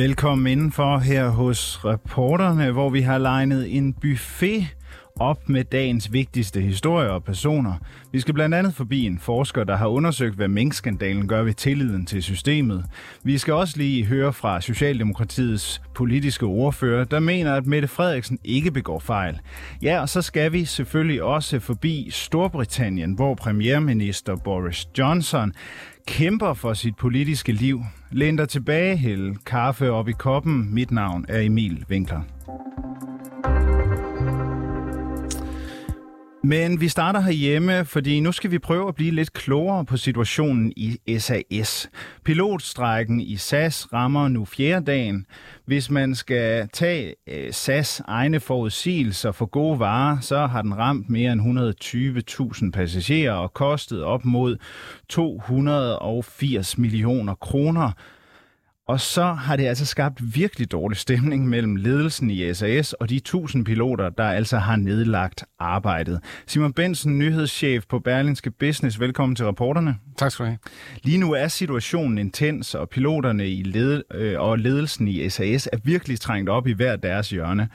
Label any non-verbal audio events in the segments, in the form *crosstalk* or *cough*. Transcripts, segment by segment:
Velkommen indenfor her hos reporterne, hvor vi har legnet en buffet op med dagens vigtigste historier og personer. Vi skal blandt andet forbi en forsker, der har undersøgt, hvad minkskandalen gør ved tilliden til systemet. Vi skal også lige høre fra Socialdemokratiets politiske ordfører, der mener, at Mette Frederiksen ikke begår fejl. Ja, og så skal vi selvfølgelig også forbi Storbritannien, hvor premierminister Boris Johnson kæmper for sit politiske liv. Læn dig tilbage, hæld kaffe op i koppen. Mit navn er Emil Winkler. Men vi starter herhjemme, fordi nu skal vi prøve at blive lidt klogere på situationen i SAS. Pilotstrækken i SAS rammer nu fjerde dagen. Hvis man skal tage øh, SAS egne forudsigelser for gode varer, så har den ramt mere end 120.000 passagerer og kostet op mod 280 millioner kroner. Og så har det altså skabt virkelig dårlig stemning mellem ledelsen i SAS og de 1000 piloter, der altså har nedlagt arbejdet. Simon Bensen, nyhedschef på Berlinske Business. Velkommen til reporterne. Tak skal du have. Lige nu er situationen intens, og piloterne i led, øh, og ledelsen i SAS er virkelig trængt op i hver deres hjørne.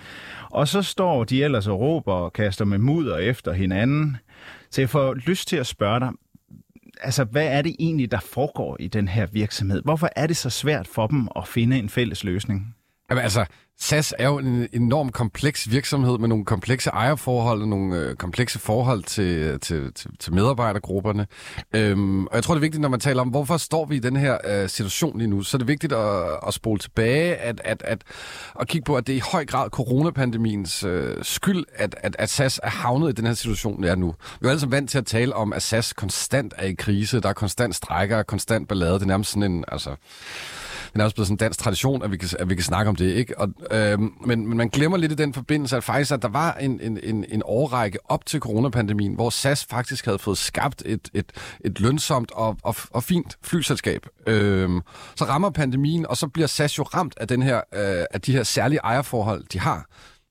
Og så står de ellers og råber og kaster med mudder efter hinanden. Så jeg får lyst til at spørge dig, altså, hvad er det egentlig, der foregår i den her virksomhed? Hvorfor er det så svært for dem at finde en fælles løsning? Jamen altså, SAS er jo en enorm kompleks virksomhed med nogle komplekse ejerforhold og nogle øh, komplekse forhold til, til, til, til medarbejdergrupperne. Øhm, og jeg tror, det er vigtigt, når man taler om, hvorfor står vi i den her øh, situation lige nu, så er det vigtigt at, at spole tilbage, at, at, at, at kigge på, at det er i høj grad coronapandemiens øh, skyld, at, at, at SAS er havnet i den her situation, der er nu. Vi er altså vant til at tale om, at SAS konstant er i krise, der er konstant strækker, konstant ballade, det er nærmest sådan en, altså det er også blevet sådan en dansk tradition, at vi kan, at vi kan snakke om det. Ikke? Og, øh, men, men man glemmer lidt i den forbindelse, at faktisk at der var en, en, en, en årrække op til coronapandemien, hvor SAS faktisk havde fået skabt et, et, et lønsomt og, og, og fint flyselskab. Øh, så rammer pandemien, og så bliver SAS jo ramt af, den her, øh, af de her særlige ejerforhold, de har.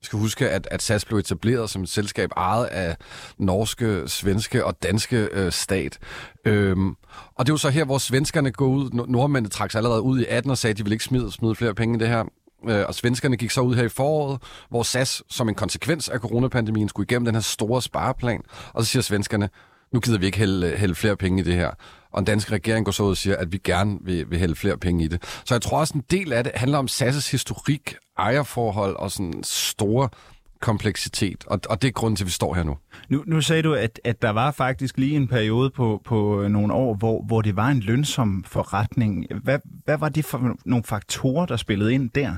Vi skal huske, at, at SAS blev etableret som et selskab ejet af norske, svenske og danske øh, stat. Øhm, og det er jo så her, hvor svenskerne går ud, nordmændene trak sig allerede ud i 18 og sagde, at de ville ikke smide, smide flere penge i det her. Øh, og svenskerne gik så ud her i foråret, hvor SAS som en konsekvens af coronapandemien skulle igennem den her store spareplan. Og så siger svenskerne, nu gider vi ikke hælde, hælde flere penge i det her. Og den danske regering går så ud og siger, at vi gerne vil, vil hælde flere penge i det. Så jeg tror også, en del af det handler om SAS' historik, ejerforhold og sådan store kompleksitet, og, og det er grunden til, at vi står her nu. Nu, nu sagde du, at, at der var faktisk lige en periode på, på nogle år, hvor, hvor det var en lønsom forretning. Hvad, hvad var det for nogle faktorer, der spillede ind der?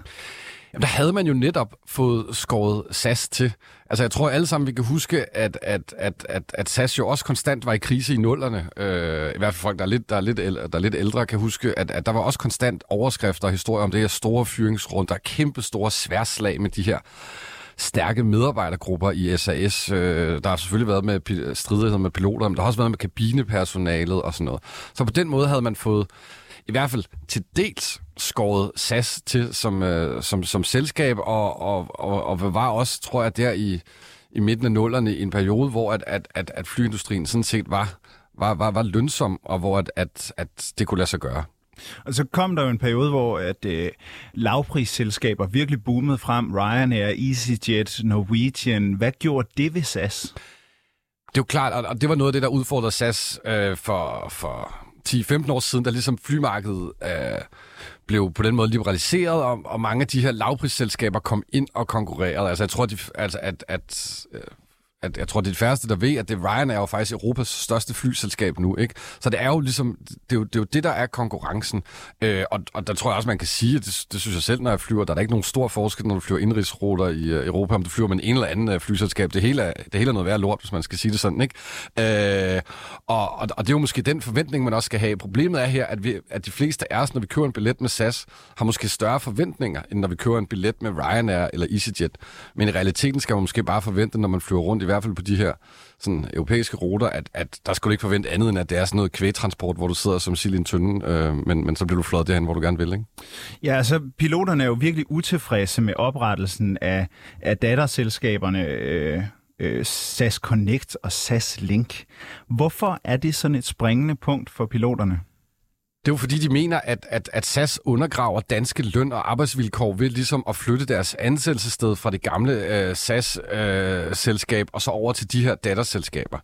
Jamen, der havde man jo netop fået skåret SAS til. Altså, jeg tror alle sammen, vi kan huske, at, at, at, at, at SAS jo også konstant var i krise i nullerne. Øh, I hvert fald folk, der er lidt, der er lidt, ældre, der er lidt ældre, kan huske, at, at der var også konstant overskrifter og historier om det her store fyringsrund. Der er kæmpe store sværslag med de her stærke medarbejdergrupper i SAS. Øh, der har selvfølgelig været med stridigheder med piloter, men der har også været med kabinepersonalet og sådan noget. Så på den måde havde man fået i hvert fald til dels skåret SAS til som, øh, som, som selskab, og, og, og, og var også, tror jeg, der i, i midten af nullerne i en periode, hvor at, at, at, at flyindustrien sådan set var, var, var, var lønsom, og hvor at, at, at det kunne lade sig gøre. Og så kom der jo en periode, hvor at øh, lavprisselskaber virkelig boomede frem. Ryanair, EasyJet, Norwegian. Hvad gjorde det ved SAS? Det er jo klart, og det var noget af det, der udfordrede SAS øh, for, for 10-15 år siden, da ligesom flymarkedet øh, blev på den måde liberaliseret, og, og mange af de her lavprisselskaber kom ind og konkurrerede. Altså jeg tror, de, altså, at, at øh, at jeg tror, det er det færreste, der ved, at det Ryan er jo faktisk Europas største flyselskab nu. ikke? Så det er jo ligesom, det er jo det, er jo det der er konkurrencen. Øh, og, og der tror jeg også, man kan sige, det, det synes jeg selv, når jeg flyver, der er der ikke nogen stor forskel, når du flyver indrigsruter i uh, Europa, om du flyver med en eller anden uh, flyselskab. Det hele, er, det hele er noget værd lort, hvis man skal sige det sådan. ikke? Øh, og, og, og det er jo måske den forventning, man også skal have. Problemet er her, at, vi, at de fleste af os, når vi køber en billet med SAS, har måske større forventninger, end når vi køber en billet med Ryanair eller EasyJet. Men i realiteten skal man måske bare forvente, når man flyver rundt i hvert fald på de her sådan, europæiske ruter, at, at der skulle ikke forvente andet, end at det er sådan noget kvægtransport, hvor du sidder som sild i en tynde, øh, men, men så bliver du flot derhen, hvor du gerne vil, ikke? Ja, altså piloterne er jo virkelig utilfredse med oprettelsen af, af datterselskaberne øh, øh, SAS Connect og SAS Link. Hvorfor er det sådan et springende punkt for piloterne? Det er jo fordi, de mener, at, at, at SAS undergraver danske løn- og arbejdsvilkår ved ligesom at flytte deres ansættelsessted fra det gamle øh, SAS-selskab øh, og så over til de her datterselskaber.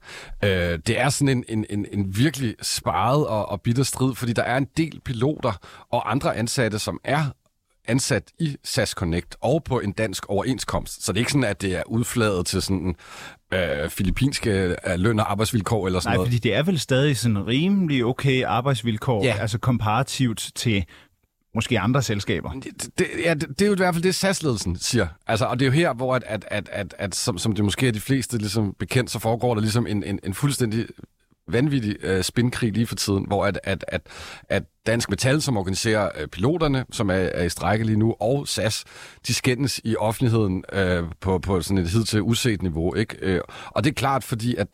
Øh, det er sådan en, en, en, en virkelig sparet og, og bitter strid, fordi der er en del piloter og andre ansatte, som er ansat i SAS Connect og på en dansk overenskomst. Så det er ikke sådan, at det er udfladet til sådan øh, filippinske øh, løn- og arbejdsvilkår eller sådan Nej, noget. fordi det er vel stadig sådan rimelig okay arbejdsvilkår, Ja. altså komparativt til måske andre selskaber. Det, det, ja, det, det er jo i hvert fald det, SAS-ledelsen siger. Altså, og det er jo her, hvor at, at, at, at, at som, som det måske er de fleste ligesom bekendt, så foregår der ligesom en, en, en fuldstændig vanvittig øh, spindkrig lige for tiden, hvor at, at, at, at Dansk Metal, som organiserer øh, piloterne, som er, er i strække lige nu, og SAS, de skændes i offentligheden øh, på, på sådan et hidtil uset niveau. Ikke? Øh, og det er klart, fordi at,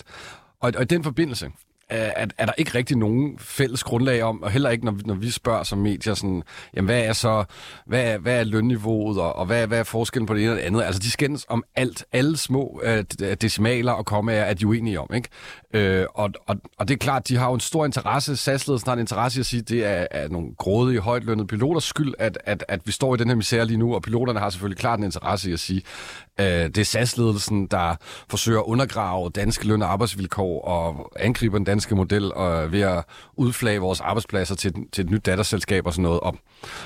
og, og i den forbindelse, øh, at, er, der ikke rigtig nogen fælles grundlag om, og heller ikke, når vi, når vi spørger som medier, sådan, jamen hvad er så, hvad er, hvad er lønniveauet, og, og hvad, hvad er forskellen på det ene og det andet? Altså, de skændes om alt. Alle små øh, decimaler og kommaer er de uenige om, ikke? Øh, og, og, og det er klart, de har jo en stor interesse, SAS-ledelsen har en interesse i at sige, at det er, er nogle grådige, højtlønnede piloters skyld, at, at, at vi står i den her misære lige nu, og piloterne har selvfølgelig klart en interesse i at sige, øh, det er SAS-ledelsen, der forsøger at undergrave danske løn- og arbejdsvilkår og angriber den danske model og ved at udflage vores arbejdspladser til, til et nyt datterselskab og sådan noget. Og,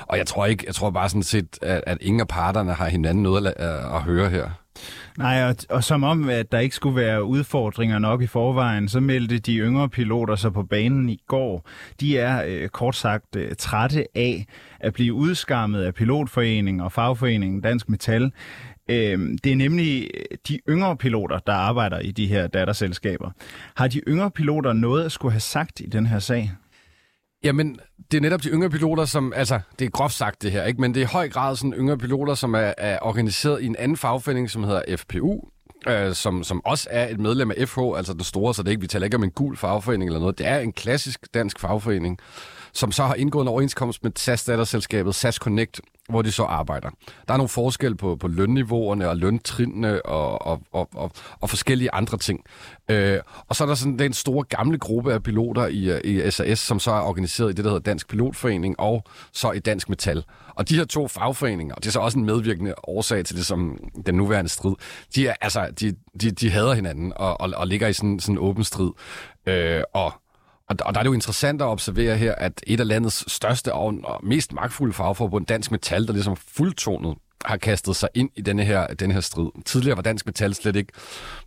og jeg tror ikke, jeg tror bare sådan set, at, at ingen af parterne har hinanden noget at, at, at høre her. Nej, og, og som om, at der ikke skulle være udfordringer nok i forvejen, så meldte de yngre piloter sig på banen i går. De er øh, kort sagt øh, trætte af at blive udskammet af Pilotforeningen og fagforeningen Dansk Metal. Øh, det er nemlig øh, de yngre piloter, der arbejder i de her datterselskaber. Har de yngre piloter noget at skulle have sagt i den her sag? Jamen, det er netop de yngre piloter, som, altså, det er groft sagt det her, ikke? men det er i høj grad sådan yngre piloter, som er, er organiseret i en anden fagforening, som hedder FPU, øh, som, som også er et medlem af FH, altså den store, så det er ikke, vi taler ikke om en gul fagforening eller noget. Det er en klassisk dansk fagforening, som så har indgået en overenskomst med SAS-datterselskabet SAS Connect, hvor de så arbejder. Der er nogle forskel på, på lønniveauerne og løntrinene og, og, og, og, og forskellige andre ting. Øh, og så er der sådan den store gamle gruppe af piloter i, øh, i SAS, som så er organiseret i det, der hedder Dansk Pilotforening og så i Dansk Metal. Og de her to fagforeninger, og det er så også en medvirkende årsag til det, som den nuværende strid, de, er, altså, de, de, de hader hinanden og, og, og ligger i sådan sådan en åben strid. Øh, og og, og der er det jo interessant at observere her, at et af landets største og, og mest magtfulde fagforbund, Dansk Metal, der ligesom fuldtonet har kastet sig ind i denne her, denne her strid. Tidligere var Dansk Metal slet ikke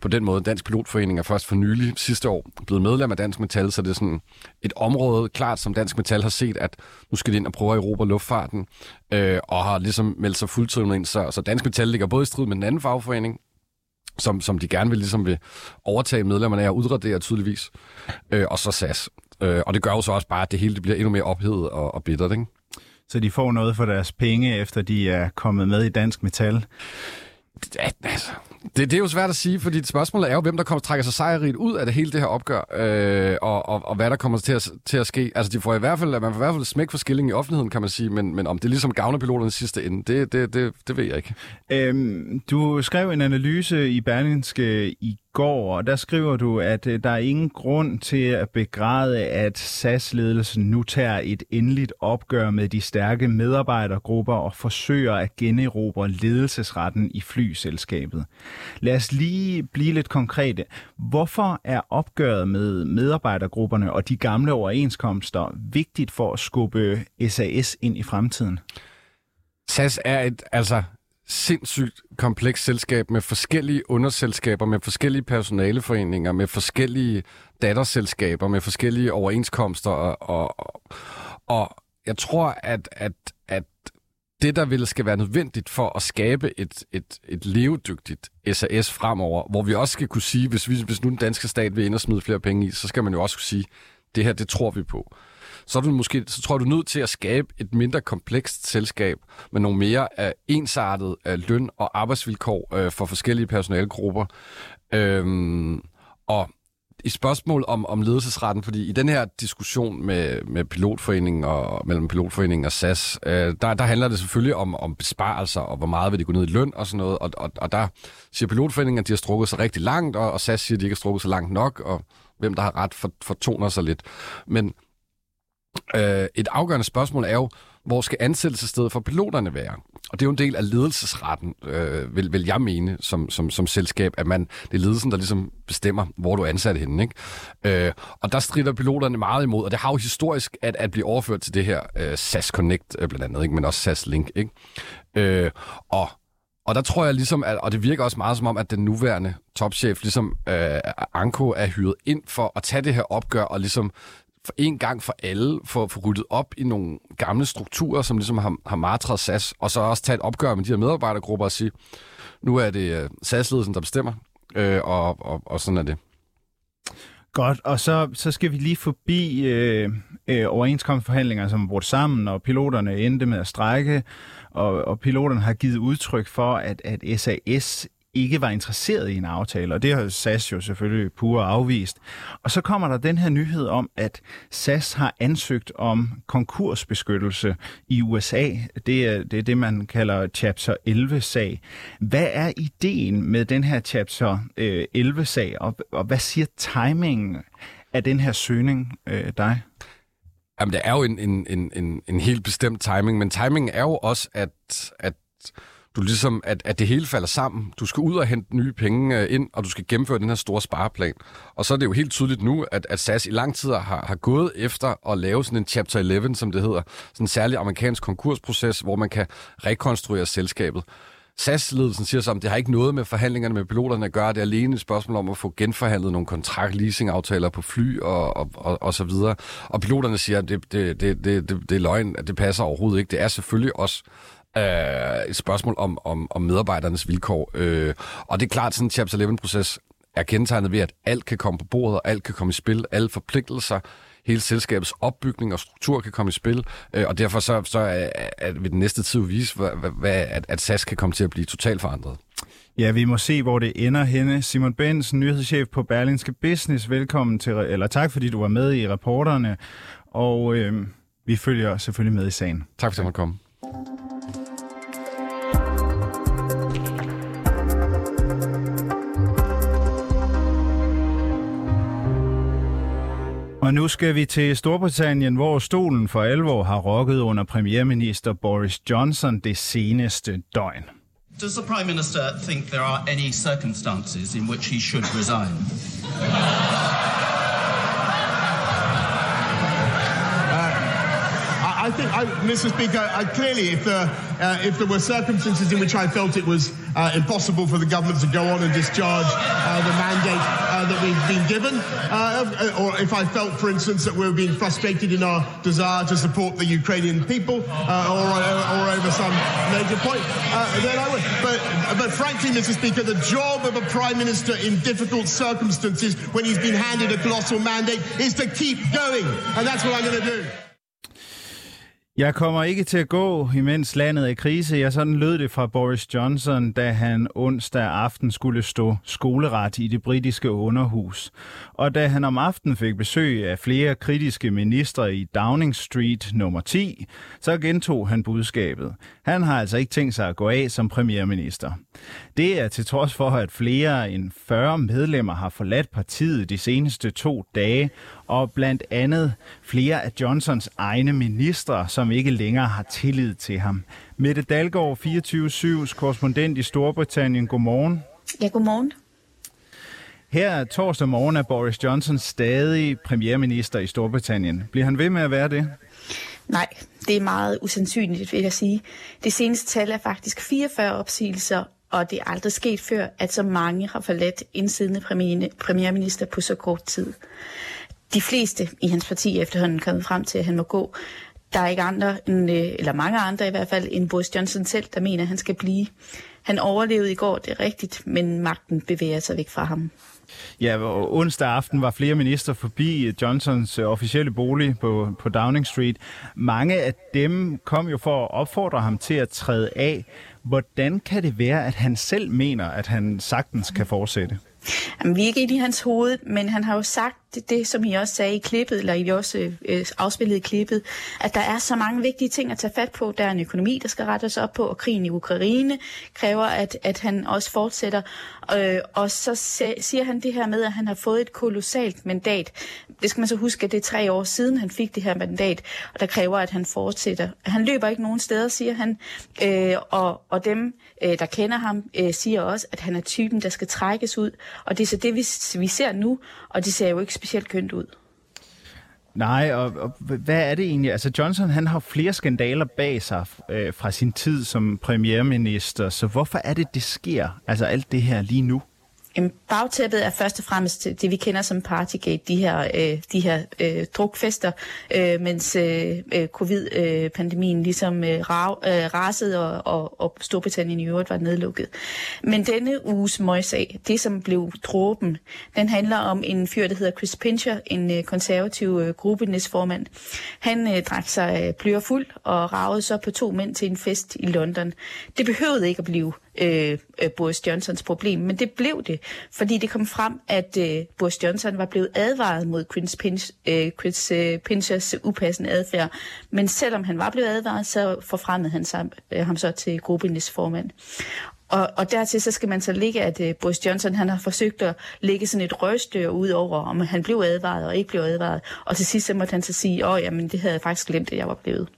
på den måde. Dansk Pilotforening er først for nylig sidste år blevet medlem af Dansk Metal, så det er sådan et område klart, som Dansk Metal har set, at nu skal de ind og prøve at erobre luftfarten, øh, og har ligesom meldt sig fuldtonet ind. Så, så Dansk Metal ligger både i strid med den anden fagforening, som, som de gerne vil, ligesom vil overtage medlemmerne af og udradere tydeligvis, øh, og så SAS. Øh, og det gør jo så også bare, at det hele det bliver endnu mere ophedet og, og bittert, ikke? Så de får noget for deres penge, efter de er kommet med i Dansk Metal. Ja, altså, det, det er jo svært at sige, fordi spørgsmålet er jo, hvem der kommer, trækker sig sejrigt ud af det hele det her opgør, øh, og, og, og hvad der kommer til at, til at ske. Altså, de får i hvert fald, man får i hvert fald smæk for skillingen i offentligheden, kan man sige, men, men om det ligesom gavner piloterne sidste ende, det, det, det, det ved jeg ikke. Øhm, du skrev en analyse i Berlingske i går, og der skriver du, at øh, der er ingen grund til at begræde, at SAS-ledelsen nu tager et endeligt opgør med de stærke medarbejdergrupper og forsøger at generobre ledelsesretten i flyselskabet. Lad os lige blive lidt konkrete. Hvorfor er opgøret med medarbejdergrupperne og de gamle overenskomster vigtigt for at skubbe SAS ind i fremtiden? SAS er et, altså, sindssygt komplekst selskab med forskellige underselskaber, med forskellige personaleforeninger, med forskellige datterselskaber, med forskellige overenskomster. Og, og, og jeg tror, at, at, at det, der vil skal være nødvendigt for at skabe et, et, et levedygtigt SAS fremover, hvor vi også skal kunne sige, hvis, vi, hvis nu den danske stat vil ind og smide flere penge i, så skal man jo også kunne sige, det her, det tror vi på så, er du måske, så tror jeg, du er nødt til at skabe et mindre komplekst selskab med nogle mere uh, ensartet uh, løn- og arbejdsvilkår uh, for forskellige personalegrupper. Øhm, og i spørgsmål om, om ledelsesretten, fordi i den her diskussion med, med pilotforeningen og mellem pilotforeningen og SAS, øh, der, der handler det selvfølgelig om, om besparelser og hvor meget vil de gå ned i løn og sådan noget, og, og, og der siger pilotforeningen, at de har strukket sig rigtig langt, og, og SAS siger, at de ikke har strukket sig langt nok, og hvem der har ret for, for toner sig lidt. Men Øh, et afgørende spørgsmål er jo, hvor skal ansættelsesstedet for piloterne være? Og det er jo en del af ledelsesretten, øh, vil, vil jeg mene, som, som, som selskab, at man, det er ledelsen, der ligesom bestemmer, hvor du er ansat henne. Ikke? Øh, og der strider piloterne meget imod, og det har jo historisk at, at blive overført til det her øh, SAS Connect øh, blandt andet, ikke? men også SAS Link. Ikke? Øh, og og der tror jeg ligesom, at, og det virker også meget som om, at den nuværende topchef, ligesom øh, Anko, er hyret ind for at tage det her opgør og ligesom for en gang for alle få, for ryddet op i nogle gamle strukturer, som ligesom har, har martret SAS, og så også tage et opgør med de her medarbejdergrupper og sige, nu er det øh, SAS-ledelsen, der bestemmer, øh, og, og, og sådan er det. Godt, og så, så skal vi lige forbi øh, øh, overenskomstforhandlinger, som er brugt sammen, og piloterne endte med at strække, og, og piloterne har givet udtryk for, at, at SAS ikke var interesseret i en aftale, og det har SAS jo selvfølgelig pure afvist. Og så kommer der den her nyhed om, at SAS har ansøgt om konkursbeskyttelse i USA. Det er det, er det man kalder Chapter 11-sag. Hvad er ideen med den her Chapter øh, 11-sag, og, og hvad siger timingen af den her søgning øh, dig? Jamen, det er jo en, en, en, en, en helt bestemt timing, men timingen er jo også, at, at du ligesom, at, at det hele falder sammen. Du skal ud og hente nye penge øh, ind, og du skal gennemføre den her store spareplan. Og så er det jo helt tydeligt nu, at, at SAS i lang tid har, har gået efter at lave sådan en Chapter 11, som det hedder. Sådan en særlig amerikansk konkursproces, hvor man kan rekonstruere selskabet. SAS-ledelsen siger så, at det har ikke noget med forhandlingerne med piloterne at gøre. Det er alene et spørgsmål om at få genforhandlet nogle kontrakt-leasing-aftaler på fly og, og, og, og så videre. Og piloterne siger, at det, det, det, det, det, det er løgn, at det passer overhovedet ikke. Det er selvfølgelig også øh, et spørgsmål om, om, om medarbejdernes vilkår. Øh, og det er klart, at sådan en Chapter 11-proces er kendetegnet ved, at alt kan komme på bordet, og alt kan komme i spil, alle forpligtelser, hele selskabets opbygning og struktur kan komme i spil, øh, og derfor så, så er, er, vil den næste tid vise, hvad, hvad, at, at SAS kan komme til at blive totalt forandret. Ja, vi må se, hvor det ender henne. Simon Bensen, nyhedschef på Berlingske Business, velkommen til, eller tak fordi du var med i reporterne, og øh, vi følger selvfølgelig med i sagen. Tak fordi du måtte komme. Og nu skal vi til Storbritannien, hvor stolen for alvor har rokket under premierminister Boris Johnson det seneste døgn. Does the Prime Minister think there are any circumstances in which he should resign? I think, I, Mr. Speaker, I, clearly, if there, uh, if there were circumstances in which I felt it was uh, impossible for the government to go on and discharge uh, the mandate uh, that we've been given, uh, or if I felt, for instance, that we were being frustrated in our desire to support the Ukrainian people, uh, or, or, over some major point, then I would. But, but frankly, Mr. Speaker, the job of a prime minister in difficult circumstances when he's been handed a colossal mandate is to keep going, and that's what I'm going to do. Jeg kommer ikke til at gå, imens landet er i krise. Jeg sådan lød det fra Boris Johnson, da han onsdag aften skulle stå skoleret i det britiske underhus. Og da han om aftenen fik besøg af flere kritiske ministre i Downing Street nummer 10, så gentog han budskabet. Han har altså ikke tænkt sig at gå af som premierminister. Det er til trods for, at flere end 40 medlemmer har forladt partiet de seneste to dage, og blandt andet flere af Johnsons egne ministre, som ikke længere har tillid til ham. Mette Dalgaard, 24-7's korrespondent i Storbritannien. Godmorgen. Ja, godmorgen. Her torsdag morgen er Boris Johnson stadig premierminister i Storbritannien. Bliver han ved med at være det? Nej, det er meget usandsynligt, vil jeg sige. Det seneste tal er faktisk 44 opsigelser, og det er aldrig sket før, at så mange har forladt en siddende premierminister på så kort tid de fleste i hans parti efterhånden kommet frem til, at han må gå. Der er ikke andre, end, øh, eller mange andre i hvert fald, end Boris Johnson selv, der mener, at han skal blive. Han overlevede i går, det er rigtigt, men magten bevæger sig væk fra ham. Ja, onsdag aften var flere minister forbi eh, Johnsons eh, officielle bolig på, på Downing Street. Mange af dem kom jo for at opfordre ham til at træde af. Hvordan kan det være, at han selv mener, at han sagtens kan fortsætte? Jamen, vi er ikke inde i hans hoved, men han har jo sagt det, det, som I også sagde i klippet, eller I også øh, afspillede i klippet, at der er så mange vigtige ting at tage fat på. Der er en økonomi, der skal rettes op på, og krigen i Ukraine kræver, at, at han også fortsætter. Øh, og så siger han det her med, at han har fået et kolossalt mandat. Det skal man så huske, at det er tre år siden, han fik det her mandat, og der kræver, at han fortsætter. Han løber ikke nogen steder, siger han, øh, og, og dem, øh, der kender ham, øh, siger også, at han er typen, der skal trækkes ud. Og det er så det, vi, vi ser nu, og det ser jo ikke specielt kønt ud. Nej, og, og hvad er det egentlig? Altså Johnson, han har flere skandaler bag sig øh, fra sin tid som premierminister, så hvorfor er det, det sker? Altså alt det her lige nu? Jamen, bagtæppet er først og fremmest det, vi kender som Partygate, de her, øh, de her øh, drukfester, øh, mens øh, øh, covid-pandemien ligesom øh, rav, øh, rasede, og, og, og Storbritannien i øvrigt var nedlukket. Men denne uges møgssag, det som blev dråben, den handler om en fyr, der hedder Chris Pincher, en øh, konservativ øh, gruppenæstformand. Han øh, drak sig øh, fuld og ragede så på to mænd til en fest i London. Det behøvede ikke at blive Øh, øh, Boris Johnsons problem, men det blev det, fordi det kom frem, at øh, Boris Johnson var blevet advaret mod Chris, Pinch, øh, Chris øh, Pinchers upassende adfærd, men selvom han var blevet advaret, så forfremmede han sig, øh, ham så til gruppenes formand. Og, og dertil så skal man så ligge, at uh, Boris Johnson han har forsøgt at lægge sådan et røgstør ud over, om han blev advaret og ikke blev advaret. Og til sidst så måtte han så sige, åh, jamen det havde jeg faktisk glemt, at jeg var blevet.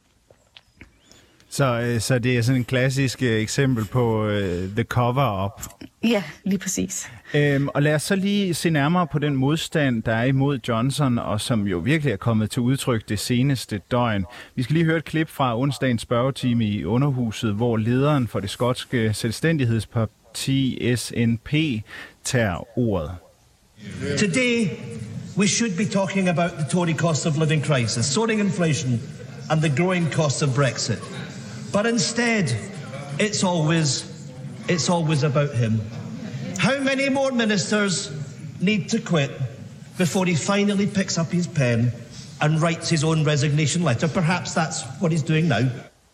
Så, øh, så det er sådan en klassisk øh, eksempel på uh, the cover-up. Ja, lige præcis. Øhm, og lad os så lige se nærmere på den modstand, der er imod Johnson, og som jo virkelig er kommet til udtryk det seneste døgn. Vi skal lige høre et klip fra onsdagens spørgetime i Underhuset, hvor lederen for det skotske selvstændighedsparti SNP tager ordet. Today, we should be talking about the Tory cost of living crisis, soaring inflation and the growing costs of Brexit. But instead, it's always, it's always about him. How many more ministers need to quit before he finally picks up his pen and writes his own resignation letter? Perhaps that's what he's doing now.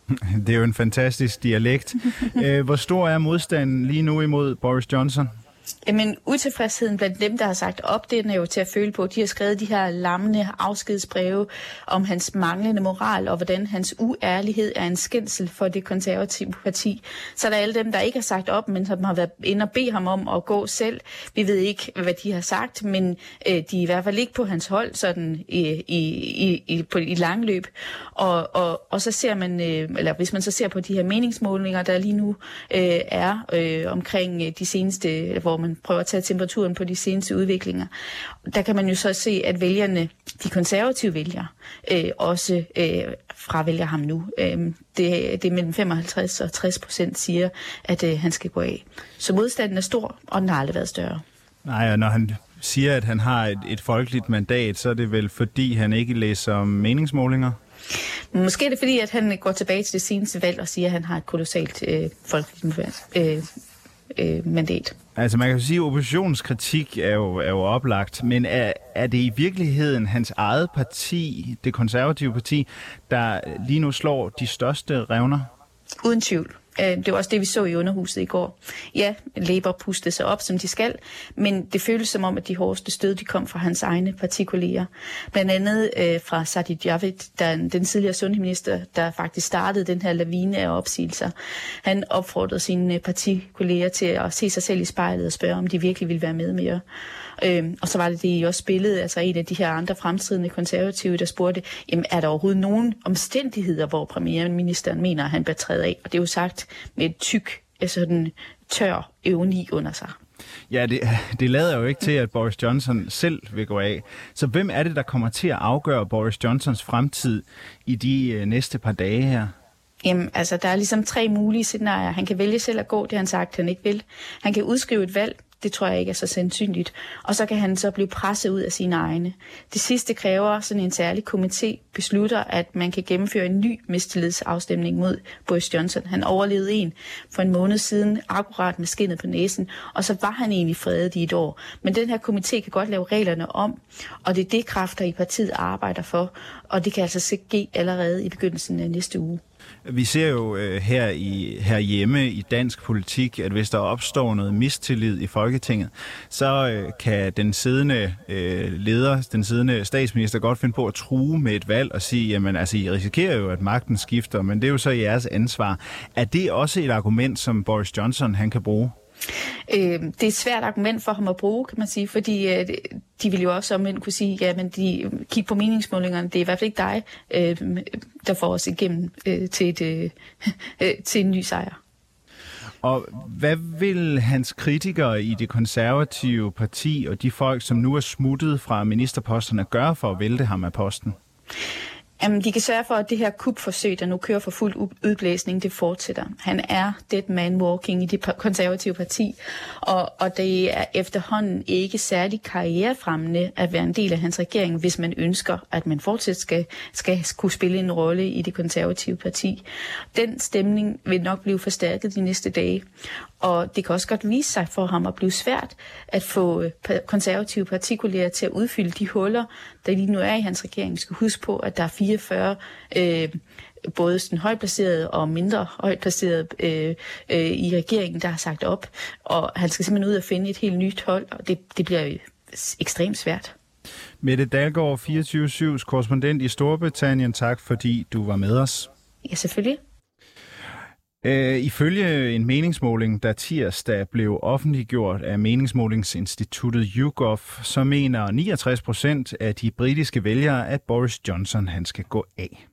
*laughs* Det er jo en fantastisk dialekt. *laughs* Øh, hvor stor er modstanden lige nu imod Boris Johnson? Jamen, utilfredsheden blandt dem, der har sagt op, det er jo til at føle på. De har skrevet de her lammende afskedsbreve om hans manglende moral, og hvordan hans uærlighed er en skændsel for det konservative parti. Så der er alle dem, der ikke har sagt op, men som har været inde og bede ham om at gå selv. Vi ved ikke, hvad de har sagt, men øh, de er i hvert fald ikke på hans hold sådan i, i, i, i, på, i langløb. Og, og, og så ser man, øh, eller hvis man så ser på de her meningsmålinger, der lige nu øh, er øh, omkring øh, de seneste, hvor man prøver at tage temperaturen på de seneste udviklinger, der kan man jo så se, at vælgerne, de konservative vælgere, øh, også øh, fravælger ham nu. Øh, det, det er mellem 55 og 60 procent siger, at øh, han skal gå af. Så modstanden er stor, og den har aldrig været større. Nej, og når han siger, at han har et, et folkeligt mandat, så er det vel fordi, han ikke læser meningsmålinger? Måske er det fordi, at han går tilbage til det seneste valg og siger, at han har et kolossalt øh, folkeligt øh, øh, mandat. Altså man kan jo sige, at oppositionskritik er jo, er jo oplagt, men er, er det i virkeligheden hans eget parti, det konservative parti, der lige nu slår de største revner? Uden tvivl. Øh, det var også det, vi så i underhuset i går. Ja, Labour pustede sig op, som de skal, men det føles som om, at de hårdeste stød, de kom fra hans egne partikolleger. Blandt andet øh, fra Sadi Javid, der, den tidligere sundhedsminister, der faktisk startede den her lavine af opsigelser. Han opfordrede sine partikolleger til at se sig selv i spejlet og spørge, om de virkelig ville være med mere. Øhm, og så var det det, I også spillede, altså en af de her andre fremtidende konservative, der spurgte, jamen er der overhovedet nogen omstændigheder, hvor premierministeren mener, at han bør træde af? Og det er jo sagt med et tyk, altså den tør øvni under sig. Ja, det, det lader jo ikke til, at Boris Johnson selv vil gå af. Så hvem er det, der kommer til at afgøre Boris Johnsons fremtid i de øh, næste par dage her? Jamen, altså, der er ligesom tre mulige scenarier. Han kan vælge selv at gå, det han sagt, han ikke vil. Han kan udskrive et valg, det tror jeg ikke er så sandsynligt. Og så kan han så blive presset ud af sine egne. Det sidste kræver, sådan en særlig komité beslutter, at man kan gennemføre en ny mistillidsafstemning mod Boris Johnson. Han overlevede en for en måned siden, akkurat med skinnet på næsen, og så var han egentlig fredet i et år. Men den her komité kan godt lave reglerne om, og det er det kræfter i partiet arbejder for, og det kan altså ske allerede i begyndelsen af næste uge. Vi ser jo øh, her i herhjemme i dansk politik, at hvis der opstår noget mistillid i Folketinget, så øh, kan den siddende øh, leder, den siddende statsminister godt finde på at true med et valg og sige, jamen altså, I risikerer jo, at magten skifter, men det er jo så jeres ansvar. Er det også et argument, som Boris Johnson han kan bruge? Øh, det er et svært argument for ham at bruge, kan man sige, fordi øh, de vil jo også omvendt kunne sige, ja, men de kigger på meningsmålingerne, det er i hvert fald ikke dig, øh, der får os igennem øh, til, et, øh, *laughs* øh, til en ny sejr. Og hvad vil hans kritikere i det konservative parti og de folk, som nu er smuttet fra ministerposterne, gøre for at vælte ham af posten? Jamen, de kan sørge for, at det her kupforsøg, der nu kører for fuld udblæsning, det fortsætter. Han er dead man walking i det konservative parti, og, og det er efterhånden ikke særlig karrierefremmende at være en del af hans regering, hvis man ønsker, at man fortsat skal, skal kunne spille en rolle i det konservative parti. Den stemning vil nok blive forstærket de næste dage, og det kan også godt vise sig for ham at blive svært at få øh, konservative partikulære til at udfylde de huller, der lige nu er i hans regering. Vi skal huske på, at der er 44 øh, både sådan højt placeret og mindre højt placeret øh, øh, i regeringen, der har sagt op. Og han skal simpelthen ud og finde et helt nyt hold, og det, det bliver ekstremt svært. Mette Dalgaard, 24-7's korrespondent i Storbritannien. Tak fordi du var med os. Ja, selvfølgelig. Øh, ifølge en meningsmåling, der tirsdag blev offentliggjort af meningsmålingsinstituttet YouGov, så mener 69 procent af de britiske vælgere, at Boris Johnson han skal gå af.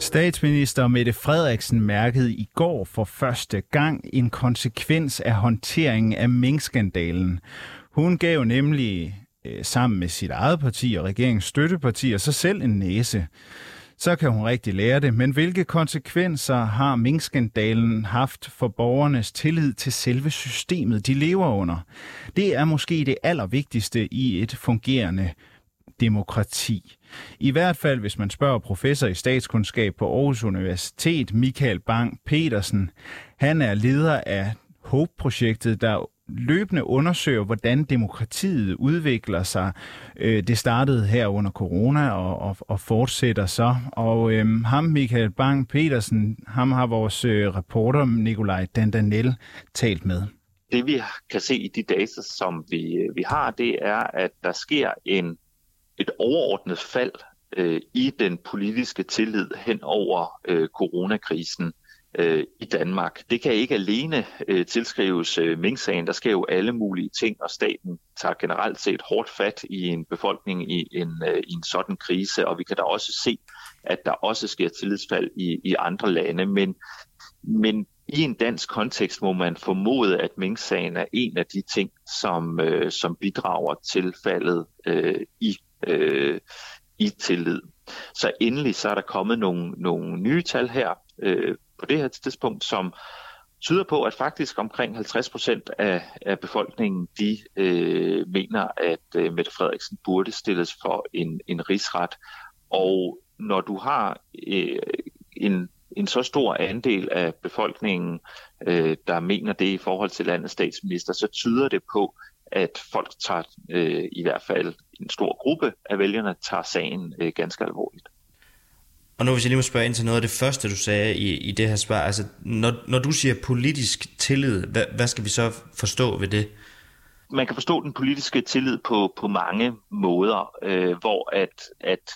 Statsminister Mette Frederiksen mærkede i går for første gang en konsekvens af håndteringen af minkskandalen. Hun gav nemlig øh, sammen med sit eget parti og regeringens støttepartier sig selv en næse. Så kan hun rigtig lære det, men hvilke konsekvenser har minkskandalen haft for borgernes tillid til selve systemet, de lever under? Det er måske det allervigtigste i et fungerende demokrati. I hvert fald, hvis man spørger professor i statskundskab på Aarhus Universitet, Michael Bang Petersen. Han er leder af HOPE-projektet, der løbende undersøger, hvordan demokratiet udvikler sig. Øh, det startede her under corona og, og, og fortsætter så. Og øhm, ham, Michael Bang Petersen, ham har vores øh, reporter Nikolaj Dandanel talt med. Det vi kan se i de data, som vi, øh, vi har, det er, at der sker en, et overordnet fald øh, i den politiske tillid hen over øh, coronakrisen øh, i Danmark. Det kan ikke alene øh, tilskrives øh, Mink-sagen. Der sker jo alle mulige ting, og staten tager generelt set hårdt fat i en befolkning i en, øh, i en sådan krise, og vi kan da også se, at der også sker tillidsfald i, i andre lande. Men, men i en dansk kontekst må man formode, at Mink-sagen er en af de ting, som, øh, som bidrager til faldet øh, i, øh, i tillid. Så endelig så er der kommet nogle, nogle nye tal her øh, på det her tidspunkt, som tyder på, at faktisk omkring 50 procent af, af befolkningen, de øh, mener, at øh, Mette Frederiksen burde stilles for en, en rigsret. Og når du har øh, en, en så stor andel af befolkningen, øh, der mener det i forhold til landets statsminister, så tyder det på, at folk tager, øh, i hvert fald en stor gruppe af vælgerne, tager sagen øh, ganske alvorligt. Og nu hvis jeg lige må spørge ind til noget af det første, du sagde i, i det her svar. Altså, når, når du siger politisk tillid, hvad, hvad skal vi så forstå ved det? Man kan forstå den politiske tillid på, på mange måder, øh, hvor at, at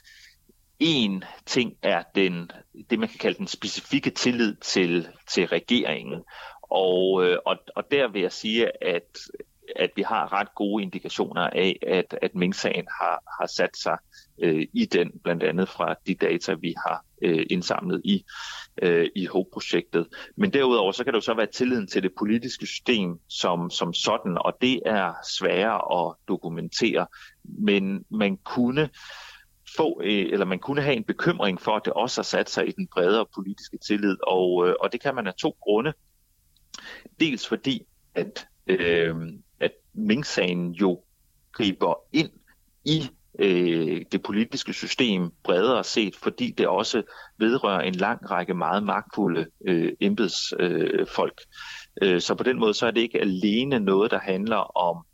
en ting er den, det, man kan kalde den specifikke tillid til, til regeringen. Og, øh, og, og der vil jeg sige, at, at vi har ret gode indikationer af, at, at Mink-sagen har, har sat sig øh, i den, blandt andet fra de data, vi har øh, indsamlet i, øh, i HOPE-projektet. Men derudover så kan det jo så være tilliden til det politiske system som, som sådan, og det er sværere at dokumentere. Men man kunne få, øh, eller man kunne have en bekymring for, at det også har sat sig i den bredere politiske tillid, og, øh, og det kan man af to grunde. Dels fordi, at øh, at Mink-sagen jo griber ind i øh, det politiske system bredere set, fordi det også vedrører en lang række meget magtfulde øh, embedsfolk. Øh, så på den måde så er det ikke alene noget, der handler om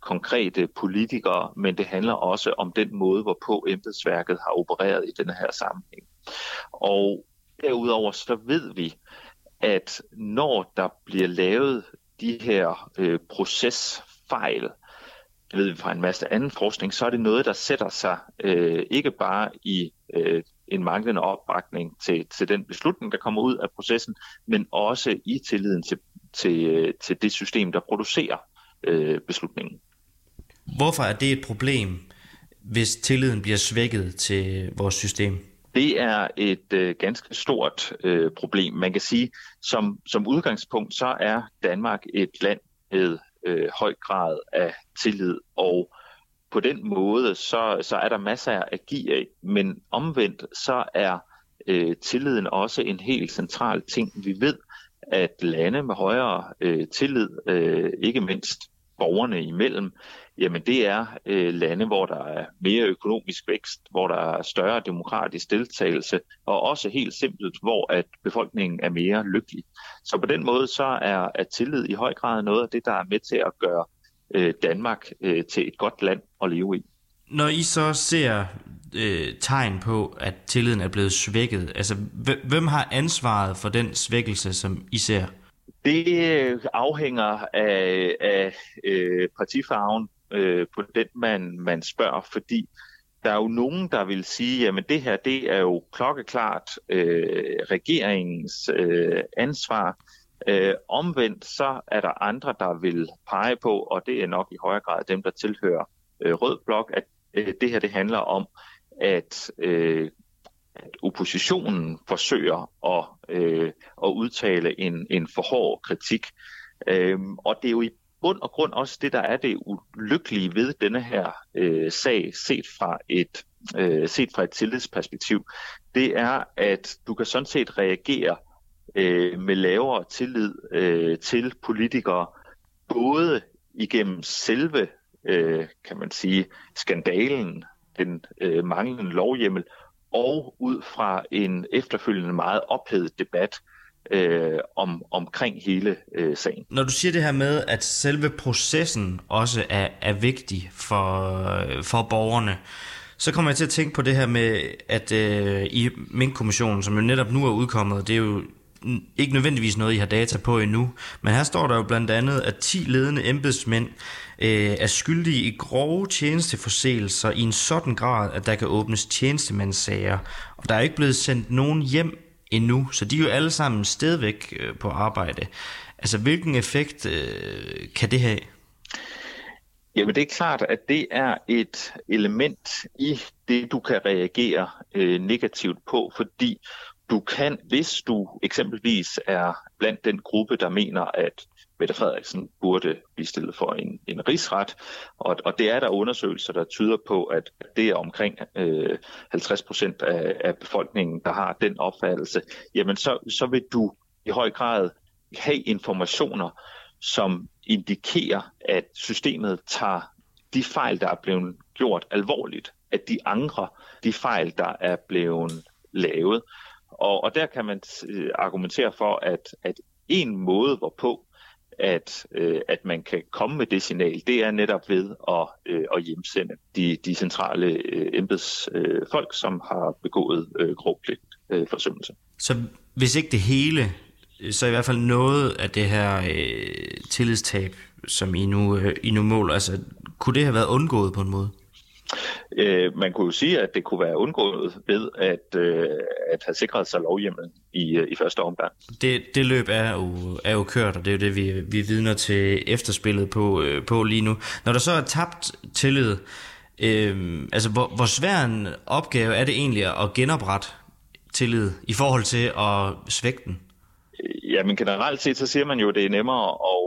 konkrete politikere, men det handler også om den måde, hvorpå embedsværket har opereret i den her sammenhæng. Og derudover så ved vi, at når der bliver lavet de her øh, procesfejl, det ved vi fra en masse anden forskning, så er det noget, der sætter sig øh, ikke bare i øh, en manglende opbakning til, til den beslutning, der kommer ud af processen, men også i tilliden til, til, øh, til det system, der producerer øh, beslutningen. Hvorfor er det et problem, hvis tilliden bliver svækket til vores system? Det er et øh, ganske stort øh, problem. Man kan sige, som, som udgangspunkt, så er Danmark et land med øh, høj grad af tillid, og på den måde, så, så er der masser at give af, men omvendt, så er øh, tilliden også en helt central ting. Vi ved, at lande med højere øh, tillid, øh, ikke mindst borgerne imellem, jamen det er øh, lande, hvor der er mere økonomisk vækst, hvor der er større demokratisk deltagelse, og også helt simpelt, hvor at befolkningen er mere lykkelig. Så på den måde så er, er tillid i høj grad noget af det, der er med til at gøre øh, Danmark øh, til et godt land at leve i. Når I så ser øh, tegn på, at tilliden er blevet svækket, altså hvem har ansvaret for den svækkelse, som I ser? Det øh, afhænger af, af øh, partifarven øh, på den, man, man spørger, fordi der er jo nogen, der vil sige, at det her det er jo klokkeklart øh, regeringens øh, ansvar. Øh, omvendt så er der andre, der vil pege på, og det er nok i højere grad dem, der tilhører øh, Rød Blok, at øh, det her det handler om, at øh, at oppositionen forsøger at, øh, at udtale en, en for hård kritik. Øhm, og det er jo i bund og grund også det, der er det ulykkelige ved denne her øh, sag, set fra et øh, set fra et tillidsperspektiv, det er, at du kan sådan set reagere øh, med lavere tillid øh, til politikere, både igennem selve, øh, kan man sige, skandalen, den øh, manglende lovhjemmel, og ud fra en efterfølgende meget ophedet debat øh, om, omkring hele øh, sagen. Når du siger det her med, at selve processen også er, er vigtig for, for borgerne, så kommer jeg til at tænke på det her med, at øh, i Mink-kommissionen, som jo netop nu er udkommet, det er jo ikke nødvendigvis noget, I har data på endnu, men her står der jo blandt andet, at 10 ledende embedsmænd øh, er skyldige i grove tjenesteforseelser i en sådan grad, at der kan åbnes tjenestemandssager. Og der er ikke blevet sendt nogen hjem endnu, så de er jo alle sammen stadigvæk øh, på arbejde. Altså, hvilken effekt øh, kan det have? Jamen det er klart, at det er et element i det, du kan reagere øh, negativt på, fordi du kan, hvis du eksempelvis er blandt den gruppe, der mener, at Mette Frederiksen burde blive stillet for en, en rigsret, og, og det er der undersøgelser, der tyder på, at det er omkring øh, 50 procent af, af befolkningen, der har den opfattelse, jamen så, så vil du i høj grad have informationer, som indikerer, at systemet tager de fejl, der er blevet gjort alvorligt, at de angre de fejl, der er blevet lavet. Og, og der kan man øh, argumentere for, at, at en måde, hvorpå at, øh, at man kan komme med det signal, det er netop ved at, øh, at hjemsende de, de centrale øh, embedsfolk, øh, som har begået øh, grovpligt øh, forsømmelse. Så hvis ikke det hele, øh, så i hvert fald noget af det her øh, tillidstab, som I nu, øh, I nu måler, altså kunne det have været undgået på en måde? Øh, man kunne jo sige, at det kunne være undgået ved at, øh, at have sikret sig lovhjemmel i, øh, i første omgang. Det, det løb er jo, er jo kørt, og det er jo det, vi, vi vidner til efterspillet på, øh, på lige nu. Når der så er tabt tillid, øh, altså hvor, hvor svær en opgave er det egentlig at genoprette tillid i forhold til at svække den? Ja, men generelt set, så siger man jo, at det er nemmere at,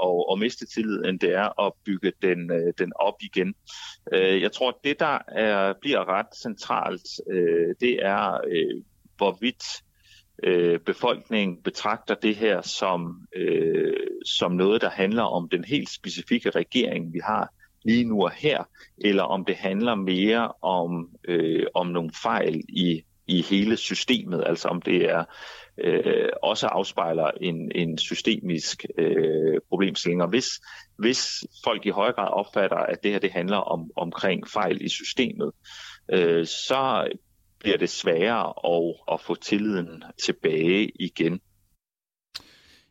og, og miste tillid, end det er at bygge den, øh, den op igen. Øh, jeg tror, at det, der er, bliver ret centralt, øh, det er, øh, hvorvidt øh, befolkningen betragter det her som, øh, som noget, der handler om den helt specifikke regering, vi har lige nu og her, eller om det handler mere om, øh, om nogle fejl i, i hele systemet, altså om det er øh, også afspejler en, en systemisk øh, problemstilling. Og hvis, hvis folk i højere grad opfatter, at det her det handler om omkring fejl i systemet, øh, så bliver det sværere at, at få tilliden tilbage igen.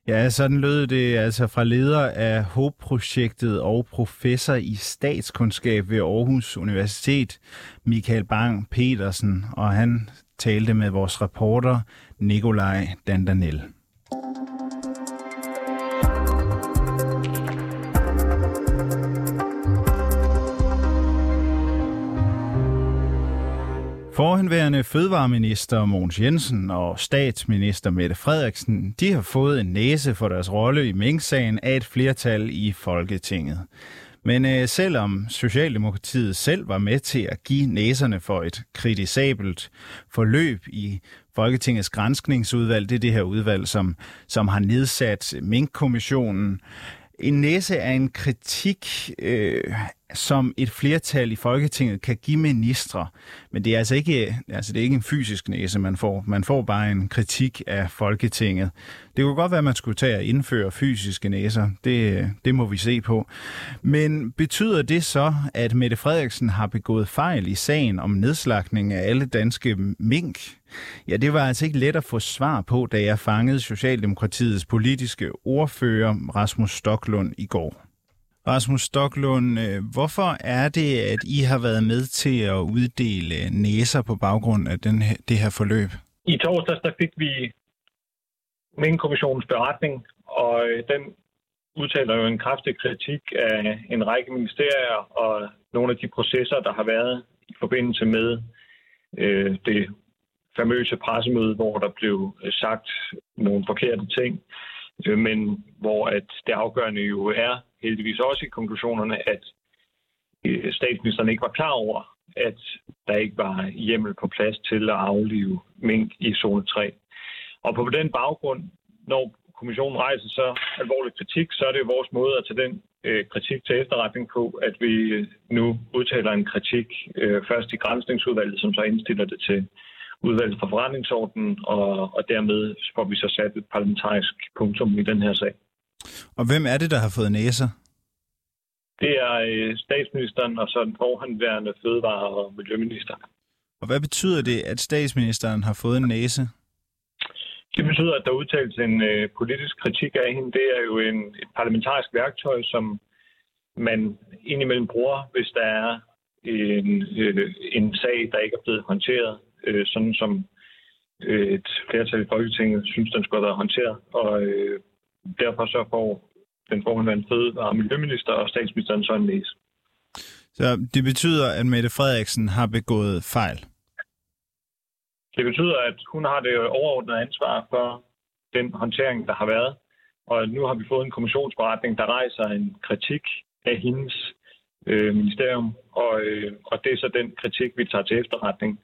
Ja, sådan lød det altså fra leder af HOPE-projektet og professor i statskundskab ved Aarhus Universitet, Michael Bang Petersen, og han talte med vores reporter Nikolaj Dandanel. Forhenværende fødevareminister Mogens Jensen og statsminister Mette Frederiksen, de har fået en næse for deres rolle i Mink-sagen af et flertal i Folketinget. Men øh, selvom Socialdemokratiet selv var med til at give næserne for et kritisabelt forløb i Folketingets grænskningsudvalg, det er det her udvalg, som, som har nedsat Mink-kommissionen, en næse er en kritik øh, som et flertal i Folketinget kan give ministre. Men det er altså ikke, altså det er ikke en fysisk næse, man får. Man får bare en kritik af Folketinget. Det kunne godt være, at man skulle tage at indføre fysiske næser. Det, det må vi se på. Men betyder det så, at Mette Frederiksen har begået fejl i sagen om nedslagning af alle danske mink? Ja, det var altså ikke let at få svar på, da jeg fangede Socialdemokratiets politiske ordfører Rasmus Stoklund i går. Rasmus Stoklund, øh, hvorfor er det, at I har været med til at uddele næser på baggrund af den her, det her forløb? I torsdags der fik vi Mink-kommissionens beretning, og øh, den udtaler jo en kraftig kritik af en række ministerier og nogle af de processer, der har været i forbindelse med øh, det famøse pressemøde, hvor der blev øh, sagt nogle forkerte ting, øh, men hvor at det afgørende jo er heldigvis også i konklusionerne, at øh, statsministeren ikke var klar over, at der ikke var hjemmel på plads til at aflive mink i zone 3. Og på den baggrund, når kommissionen rejser så alvorlig kritik, så er det vores måde at tage den øh, kritik til efterretning på, at vi øh, nu udtaler en kritik øh, først i grænsningsudvalget, som så indstiller det til udvalget for forretningsordenen, og, og dermed får vi så sat et parlamentarisk punktum i den her sag. Og hvem er det, der har fået næser? Det er øh, statsministeren og så den forhåndværende fødevare- og miljøminister. Og hvad betyder det, at statsministeren har fået en næse? Det betyder, at der udtales en øh, politisk kritik af hende. Det er jo en, et parlamentarisk værktøj, som man indimellem bruger, hvis der er en, øh, en sag, der ikke er blevet håndteret, øh, sådan som øh, et flertal i Folketinget synes, den skulle have været håndteret. Og øh, derfor så får den forhåndværende fødevare- og miljøminister og statsministeren så en næse. Så det betyder, at Mette Frederiksen har begået fejl? Det betyder, at hun har det overordnede ansvar for den håndtering, der har været. Og nu har vi fået en kommissionsberetning, der rejser en kritik af hendes øh, ministerium. Og, øh, og det er så den kritik, vi tager til efterretning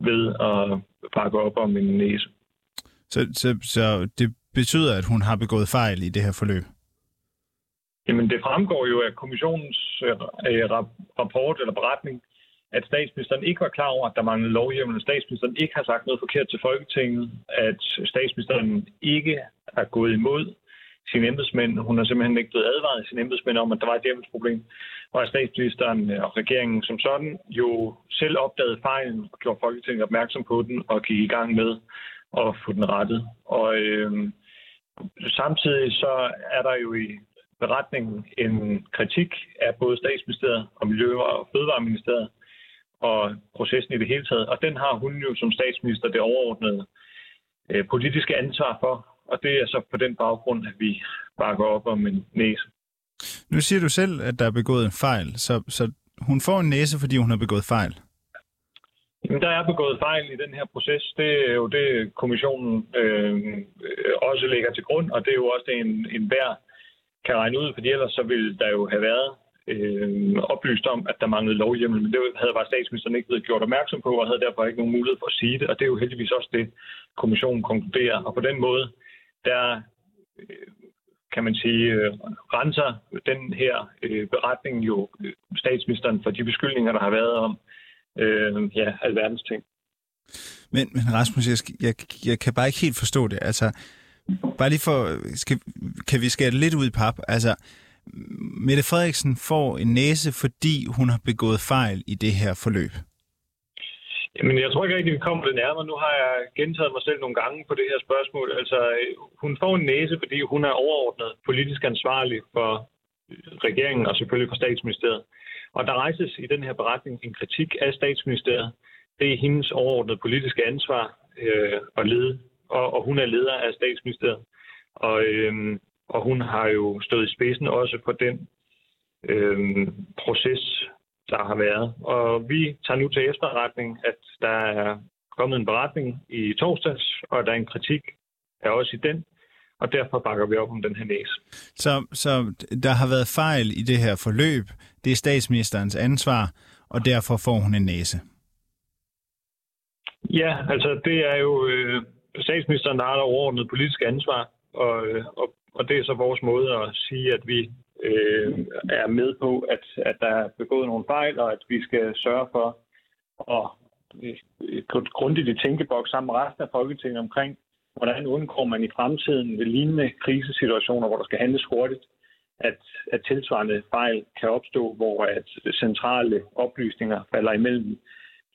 ved at bakke op om en næse. Så, så, så det betyder, at hun har begået fejl i det her forløb? Jamen, det fremgår jo af kommissionens øh, øh rapport eller beretning, at statsministeren ikke var klar over, at der manglede lovhjemmel, at statsministeren ikke har sagt noget forkert til Folketinget, at statsministeren ikke er gået imod sine embedsmænd. Hun har simpelthen ikke blevet advaret af sine embedsmænd om, at der var et hjemmelsproblem. Og at statsministeren øh, og regeringen som sådan jo selv opdagede fejlen og gjorde Folketinget opmærksom på den og gik i gang med at få den rettet. Og øh, samtidig så er der jo i beretningen en kritik af både statsministeriet og Miljø- og Fødevareministeriet og processen i det hele taget. Og den har hun jo som statsminister det overordnede øh, politiske ansvar for. Og det er så på den baggrund, at vi bakker op om en næse. Nu siger du selv, at der er begået en fejl, så, så hun får en næse, fordi hun har begået fejl. Jamen, der er begået fejl i den her proces. Det er jo det, kommissionen øh, også lægger til grund, og det er jo også det, en, en værd kan regne ud, fordi ellers så ville der jo have været øh, oplyst om, at der manglede lovhjemmel, men det havde bare statsministeren ikke blevet gjort opmærksom på, og havde derfor ikke nogen mulighed for at sige det, og det er jo heldigvis også det, kommissionen konkluderer. Og på den måde, der øh, kan man sige, øh, renser den her øh, beretning jo øh, statsministeren for de beskyldninger, der har været om øh, ja, alverdens ting. Men, men Rasmus, jeg, jeg, jeg kan bare ikke helt forstå det. Altså, bare lige for, skal, kan vi skære det lidt ud i pap? Altså, Mette Frederiksen får en næse, fordi hun har begået fejl i det her forløb. Jamen, jeg tror ikke rigtig, vi kommer det nærmere. Nu har jeg gentaget mig selv nogle gange på det her spørgsmål. Altså, hun får en næse, fordi hun er overordnet politisk ansvarlig for regeringen og selvfølgelig for statsministeriet. Og der rejses i den her beretning en kritik af statsministeriet. Det er hendes overordnede politiske ansvar øh, at lede, og, og hun er leder af statsministeriet. Og, øh, og hun har jo stået i spidsen også på den øh, proces, der har været. Og vi tager nu til efterretning, at der er kommet en beretning i torsdags, og der er en kritik af også i den, og derfor bakker vi op om den her næse. Så, så der har været fejl i det her forløb. Det er statsministerens ansvar, og derfor får hun en næse. Ja, altså det er jo øh, statsministeren, der har der overordnet politisk ansvar, og, øh, og, og det er så vores måde at sige, at vi øh, er med på, at, at der er begået nogle fejl, og at vi skal sørge for at gå grundigt i tænkeboks sammen med resten af Folketinget omkring, hvordan undgår man i fremtiden ved lignende krisesituationer, hvor der skal handles hurtigt, at, at tilsvarende fejl kan opstå, hvor at centrale oplysninger falder imellem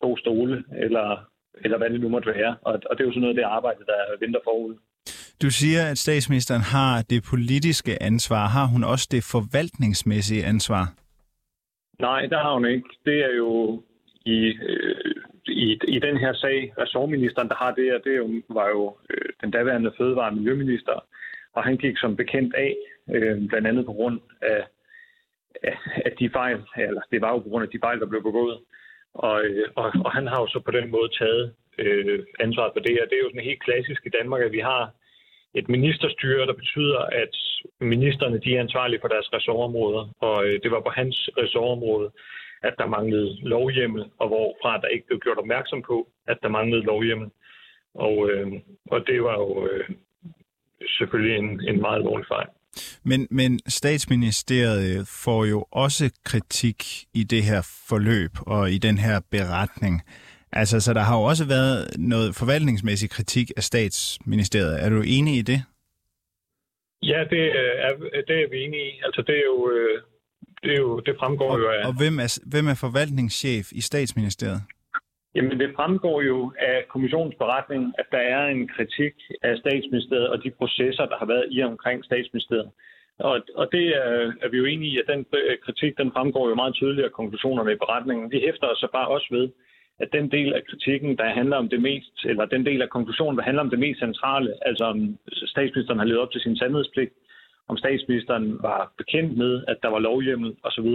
to stole, eller, eller hvad det nu måtte være. Og, og det er jo sådan noget af det arbejde, der venter forud. Du siger, at statsministeren har det politiske ansvar. Har hun også det forvaltningsmæssige ansvar? Nej, det har hun ikke. Det er jo i, øh, i, i den her sag, ressortministeren, der har det, her, det jo, var jo øh, den daværende fødevare- og miljøminister, og han gik som bekendt af, øh, blandt andet på grund af, af, af de fejl, eller det var jo på grund af de fejl, der blev begået. Og, øh, og, og han har jo så på den måde taget øh, ansvaret for det, og det er jo sådan helt klassisk i Danmark, at vi har et ministerstyre, der betyder, at ministerne de er ansvarlige for deres ressortområder, og øh, det var på hans ressortområde, at der manglede lovhjemmel, og hvorfra der ikke blev gjort opmærksom på, at der manglede lovhjemmel. Og, øh, og det var jo øh, selvfølgelig en, en meget alvorlig fejl. Men, men statsministeriet får jo også kritik i det her forløb og i den her beretning. Altså, så der har jo også været noget forvaltningsmæssig kritik af statsministeriet. Er du enig i det? Ja, det er, det er vi enige i. Altså, det er jo, øh, det, er jo, det fremgår og, jo af... Og hvem er, hvem er forvaltningschef i statsministeriet? Jamen, det fremgår jo af kommissionens beretning, at der er en kritik af statsministeriet og de processer, der har været i omkring statsministeriet. Og, og det er, er vi jo enige i, at den kritik den fremgår jo meget tydeligt af konklusionerne i beretningen. Vi hæfter os så bare også ved, at den del af kritikken, der handler om det mest, eller den del af konklusionen, der handler om det mest centrale, altså om statsministeren har levet op til sin sandhedspligt, om statsministeren var bekendt med, at der var lovhjemmel osv.,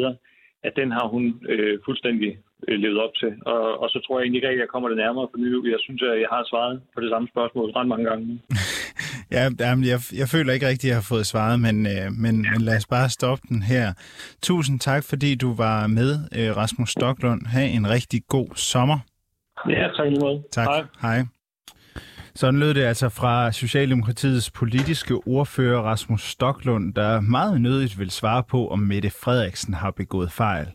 at den har hun øh, fuldstændig øh, levet op til. Og, og så tror jeg egentlig ikke, at jeg kommer det nærmere, for nu. Jeg synes, at jeg har svaret på det samme spørgsmål ret mange gange. *laughs* ja, jamen, jeg, jeg føler ikke rigtigt, at jeg har fået svaret, men, øh, men, men lad os bare stoppe den her. Tusind tak, fordi du var med, øh, Rasmus Stocklund. Ha' en rigtig god sommer. Ja, tak lige måde. Tak. Hej. Hej. Sådan lød det altså fra Socialdemokratiets politiske ordfører Rasmus Stoklund, der meget nødigt vil svare på, om Mette Frederiksen har begået fejl.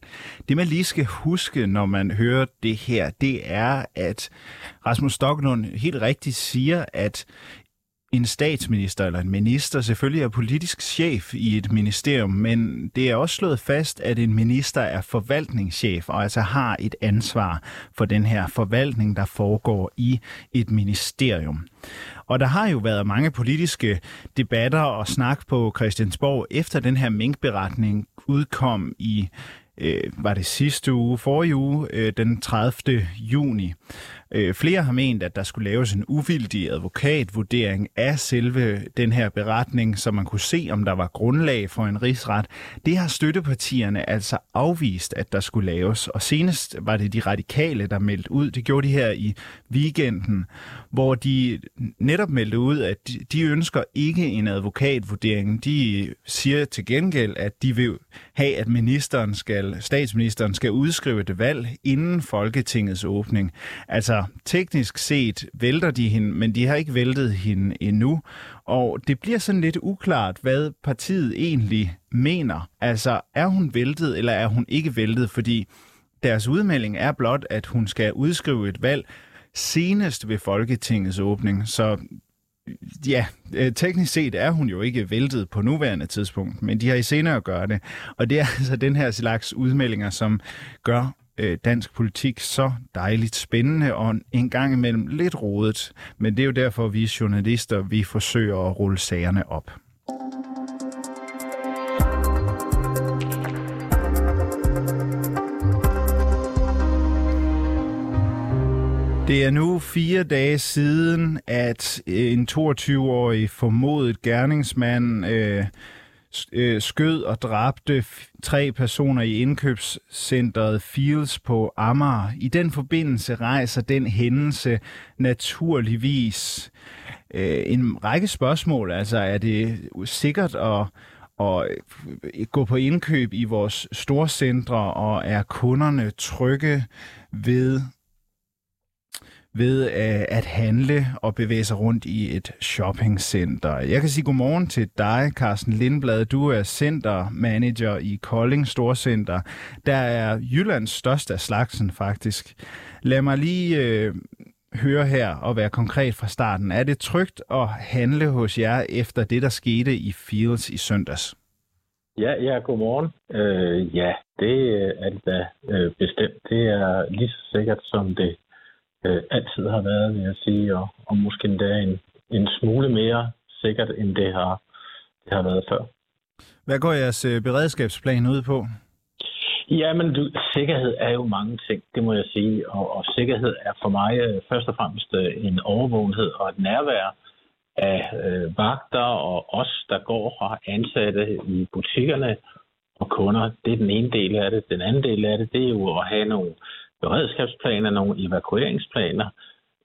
Det man lige skal huske, når man hører det her, det er, at Rasmus Stoklund helt rigtigt siger, at en statsminister eller en minister selvfølgelig er politisk chef i et ministerium, men det er også slået fast, at en minister er forvaltningschef og altså har et ansvar for den her forvaltning, der foregår i et ministerium. Og der har jo været mange politiske debatter og snak på Christiansborg efter den her minkberetning udkom i øh, var det sidste uge, forrige uge, øh, den 30. juni. Øh, flere har ment, at der skulle laves en uvildig advokatvurdering af selve den her beretning, så man kunne se, om der var grundlag for en rigsret. Det har støttepartierne altså afvist, at der skulle laves. Og senest var det de radikale, der meldte ud. Det gjorde de her i weekenden, hvor de netop meldte ud, at de ønsker ikke en advokatvurdering. De siger til gengæld, at de vil have, at ministeren skal, statsministeren skal udskrive et valg inden Folketingets åbning. Altså Altså, teknisk set vælter de hende, men de har ikke væltet hende endnu. Og det bliver sådan lidt uklart, hvad partiet egentlig mener. Altså, er hun væltet, eller er hun ikke væltet? Fordi deres udmelding er blot, at hun skal udskrive et valg senest ved Folketingets åbning. Så ja, øh, teknisk set er hun jo ikke væltet på nuværende tidspunkt, men de har i senere at gøre det. Og det er *laughs* altså den her slags udmeldinger, som gør øh, dansk politik så dejligt spændende og en gang imellem lidt rodet. Men det er jo derfor, vi journalister, vi forsøger at rulle sagerne op. Det er nu fire dage siden, at en 22-årig formodet gerningsmand øh, øh, skød og dræbte tre personer i indkøbscentret Fields på Amager. I den forbindelse rejser den hændelse naturligvis øh, en række spørgsmål. Altså er det sikkert at at øh, gå på indkøb i vores storcentre, og er kunderne trygge ved ved øh, at handle og bevæge sig rundt i et shoppingcenter. Jeg kan sige godmorgen til dig, Carsten Lindblad. Du er centermanager i Kolding Storcenter. Der er Jyllands største af slagsen faktisk. Lad mig lige øh, høre her og være konkret fra starten. Er det trygt at handle hos jer efter det, der skete i Fields i søndags? Ja, ja, godmorgen. Øh, ja, det er det da øh, bestemt. Det er lige så sikkert, som det øh, altid har været, vil jeg sige, og, og måske endda en, en smule mere sikkert, end det har, det har været før. Hvad går jeres øh, beredskabsplan ud på? Jamen, du, sikkerhed er jo mange ting, det må jeg sige. Og, og sikkerhed er for mig øh, først og fremmest øh, en overvågenhed og et nærvær af øh, vagter og os, der går og ansatte i butikkerne og kunder. Det er den ene del af det. Den anden del af det, det er jo at have nogle beredskabsplaner, nogle evakueringsplaner,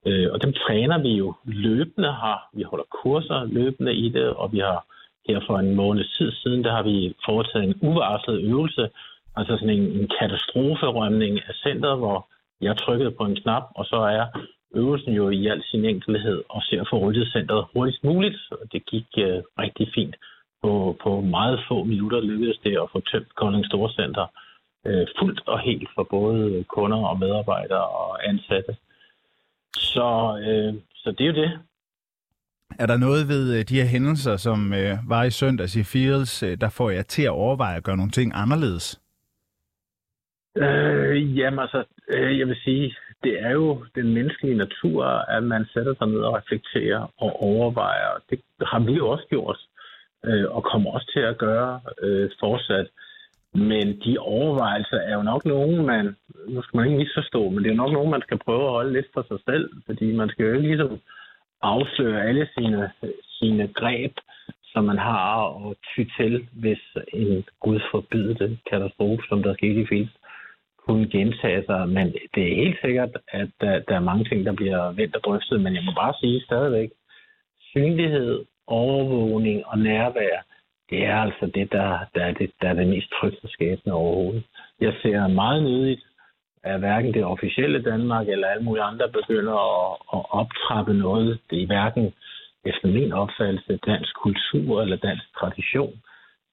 øh, og dem træner vi jo løbende her. Vi holder kurser løbende i det, og vi har her for en måned tid siden, der har vi foretaget en uvarslet øvelse, altså sådan en, en katastroferømning af centret, hvor jeg trykkede på en knap, og så er øvelsen jo i al sin enkelhed og ser for ryddet centret hurtigst muligt. Og det gik øh, rigtig fint. På, på meget få minutter lykkedes det at få tømt Kolding Storcenter øh, fuldt og helt for både kunder og medarbejdere og ansatte. Så, øh, så det er jo det. Er der noget ved øh, de her hændelser, som øh, var i søndags i Fields, øh, der får jeg til at overveje at gøre nogle ting anderledes? Øh, jamen altså, øh, jeg vil sige, det er jo den menneskelige natur, at man sætter sig ned og reflekterer og overvejer. Det har vi også gjort, øh, og kommer også til at gøre øh, fortsat. Men de overvejelser er jo nok nogen, man, nu skal man ikke misforstå, men det er jo nok nogen, man skal prøve at holde lidt for sig selv, fordi man skal jo ikke ligesom afsløre alle sine, sine greb, som man har og ty til, hvis en gud forbyde katastrofe, som der skete i Fils, kunne gentage sig. Men det er helt sikkert, at der, der er mange ting, der bliver vendt og drøftet, men jeg må bare sige stadigvæk, synlighed, overvågning og nærvær, det er altså det, der, der, er, det, der er det mest skabende overhovedet. Jeg ser meget nødigt, at hverken det officielle Danmark eller alle mulige andre begynder at, at optrappe noget. Det er hverken efter min opfattelse dansk kultur eller dansk tradition,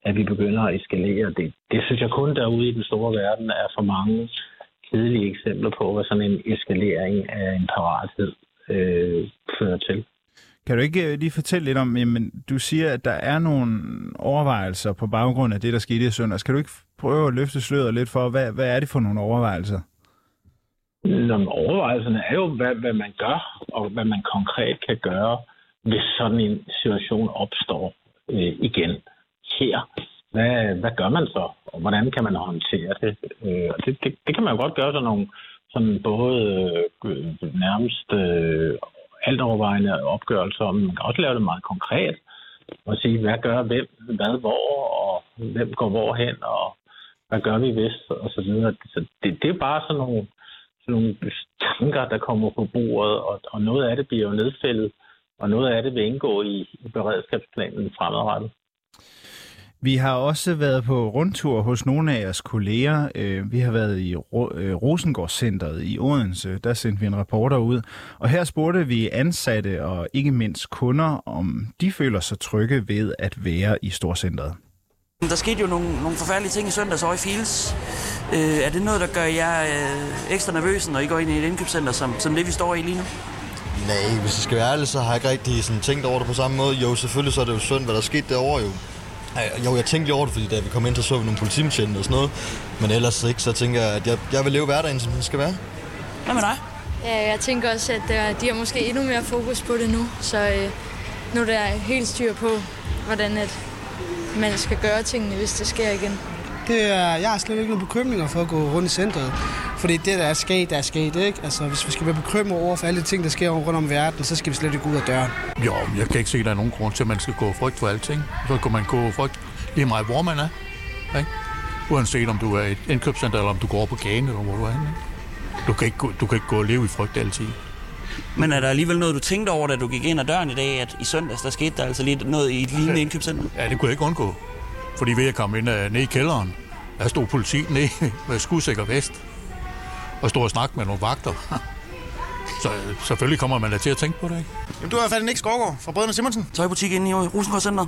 at vi begynder at eskalere. Det, det synes jeg kun derude i den store verden er for mange kedelige eksempler på, hvad sådan en eskalering af en parathed øh, fører til. Kan du ikke øh, lige fortælle lidt om, jamen, du siger, at der er nogle overvejelser på baggrund af det, der skete i søndags. Kan du ikke prøve at løfte sløret lidt for, hvad, hvad er det for nogle overvejelser? Nå, overvejelserne er jo, hvad, hvad man gør, og hvad man konkret kan gøre, hvis sådan en situation opstår øh, igen her. Hvad, hvad gør man så, og hvordan kan man håndtere det? Øh, det, det? Det kan man jo godt gøre sådan nogle sådan både øh, nærmest øh, altovervejende opgørelser og Man kan også lave det meget konkret og sige, hvad gør hvem, hvad hvor, og hvem går hvor hen, og hvad gør vi hvis, og så videre. Så det, det er bare sådan nogle, sådan nogle tanker, der kommer på bordet, og, og noget af det bliver jo nedfældet, og noget af det vil indgå i, i beredskabsplanen fremadrettet. Vi har også været på rundtur hos nogle af jeres kolleger. Øh, vi har været i øh, Rosengårdscenteret i Odense. Der sendte vi en reporter ud. Og her spurgte vi ansatte og ikke mindst kunder, om de føler sig trygge ved at være i Storcenteret. Der skete jo nogle, nogle forfærdelige ting i søndags over i Fields. Øh, er det noget, der gør jer øh, ekstra nervøse, når I går ind i et indkøbscenter, som, som det vi står i lige nu? Nej, hvis jeg skal være ærlig, så har jeg ikke rigtig sådan tænkt over det på samme måde. Jo, selvfølgelig så er det jo synd, hvad der skete derovre jo. Jo, jeg tænkte lige over det, fordi da vi kom ind, så så vi nogle politibetjente og sådan noget. Men ellers ikke, så tænker jeg, at jeg, jeg vil leve hverdagen, som den skal være. Hvad med dig? Ja, jeg tænker også, at øh, de har måske endnu mere fokus på det nu. Så øh, nu er der helt styr på, hvordan at man skal gøre tingene, hvis det sker igen. Det er, jeg har slet ikke nogen bekymringer for at gå rundt i centret. Fordi det, der er sket, der er sket, ikke? Altså, hvis vi skal være bekymret over for alle de ting, der sker rundt om verden, så skal vi slet ikke ud af døren. Jo, jeg kan ikke se, at der er nogen grund til, at man skal gå frygt for alting. Så kan man gå frygt lige meget, hvor man er. Ikke? Uanset om du er i et indkøbscenter, eller om du går på gaden, eller hvor du er henne. Du kan ikke, gå, du kan ikke gå og leve i frygt altid. Men er der alligevel noget, du tænkte over, da du gik ind ad døren i dag, at i søndags, der skete der altså lidt noget i et lignende indkøbscenter? Ja, det kunne jeg ikke undgå. Fordi ved at komme ind uh, ned i kælderen, der stod politi ned *laughs* med skudsikker vest og stod og snakke med nogle vagter. Så øh, selvfølgelig kommer man da til at tænke på det, ikke? Jamen, du er i hvert fald Nick Skovgaard fra Brødrene Simonsen. Tøjbutik inde i Rosengård Center.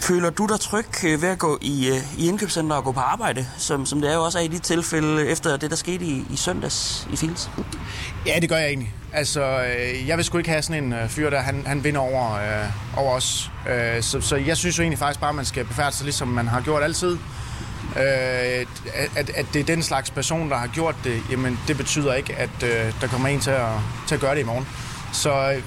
Føler du dig tryg øh, ved at gå i, øh, i indkøbscenter og gå på arbejde, som, som det er jo også er i de tilfælde efter det, der skete i, i søndags i Fils? Ja, det gør jeg egentlig. Altså, jeg vil sgu ikke have sådan en fyr, der han, han vinder over, øh, over os. Øh, så, så jeg synes jo egentlig faktisk bare, at man skal befærde sig, ligesom man har gjort altid. Øh, at, at det er den slags person, der har gjort det, jamen det betyder ikke, at øh, der kommer en til at, til at gøre det i morgen. Så øh,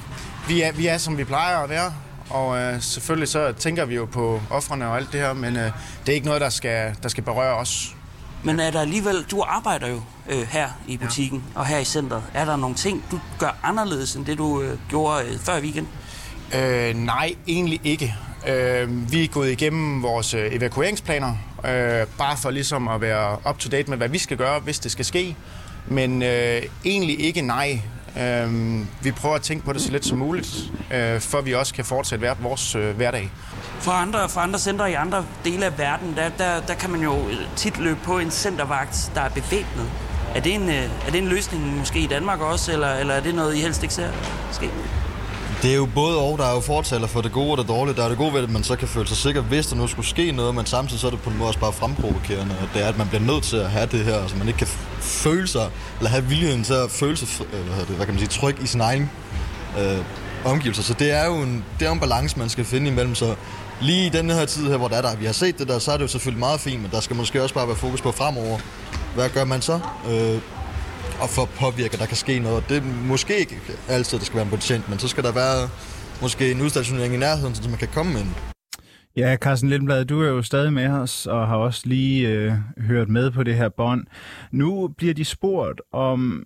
vi, er, vi er, som vi plejer at være, og øh, selvfølgelig så tænker vi jo på offrene og alt det her, men øh, det er ikke noget, der skal, der skal berøre os. Men er der alligevel, du arbejder jo øh, her i butikken ja. og her i centret. Er der nogle ting, du gør anderledes end det, du øh, gjorde øh, før i weekend? Øh, nej, egentlig ikke. Øh, vi er gået igennem vores øh, evakueringsplaner, øh, bare for ligesom at være up to date med, hvad vi skal gøre, hvis det skal ske. Men øh, egentlig ikke nej. Øh, vi prøver at tænke på det så lidt som muligt, øh, for vi også kan fortsætte hvert vores øh, hverdag. For andre, for andre centre i andre dele af verden, der, der, der kan man jo tit løbe på en centervagt, der er bevæbnet. Er det en, øh, er det en løsning måske i Danmark også, eller, eller er det noget, I helst ikke ser ske? Det er jo både og, der er jo fortaler for det gode og det dårlige. Der er det gode ved, at man så kan føle sig sikker, hvis der nu skulle ske noget, men samtidig så er det på en måde også bare fremprovokerende. Og det er, at man bliver nødt til at have det her, så man ikke kan føle sig, eller have viljen til at føle sig, øh, hvad, det, hvad kan man sige, tryg i sin egen øh, omgivelser. Så det er jo en, det er en balance, man skal finde imellem. Så lige i den her tid her, hvor der er der, vi har set det der, så er det jo selvfølgelig meget fint, men der skal måske også bare være fokus på fremover. Hvad gør man så? Øh, og for at påvirke, at der kan ske noget. Det er måske ikke altid, det skal være en betjent, men så skal der være måske en udstationering i nærheden, så man kan komme ind. Ja, Carsten Lindblad, du er jo stadig med os og har også lige øh, hørt med på det her bånd. Nu bliver de spurgt om,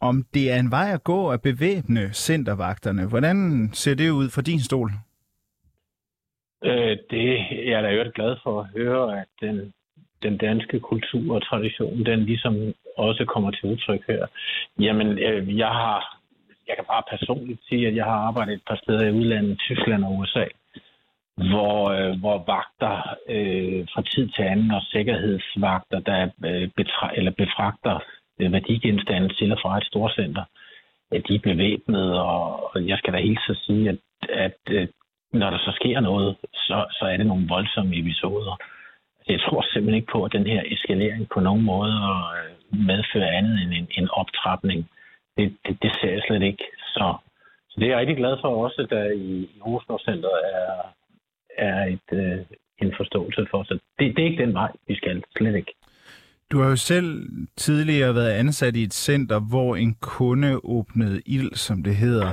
om det er en vej at gå at bevæbne centervagterne. Hvordan ser det ud fra din stol? Øh, det jeg er da jo glad for at høre, at den, den danske kultur og tradition, den ligesom også kommer til udtryk her. Jamen, øh, jeg har, jeg kan bare personligt sige, at jeg har arbejdet et par steder i udlandet, Tyskland og USA, hvor, øh, hvor vagter øh, fra tid til anden og sikkerhedsvagter, der øh, betra- eller befragter øh, værdigenstande til og fra et storcenter, at de er bevæbnet, og, og jeg skal da helt så sige, at, at øh, når der så sker noget, så, så er det nogle voldsomme episoder. Jeg tror simpelthen ikke på, at den her eskalering på nogen måde øh, medfører andet end en, en optrapning. Det, det, det ser jeg slet ikke. Så, så det er jeg rigtig glad for også, der i, i Rosengård er, er et, øh, en forståelse for. Så det, det er ikke den vej, vi skal. Slet ikke. Du har jo selv tidligere været ansat i et center, hvor en kunde åbnede ild, som det hedder.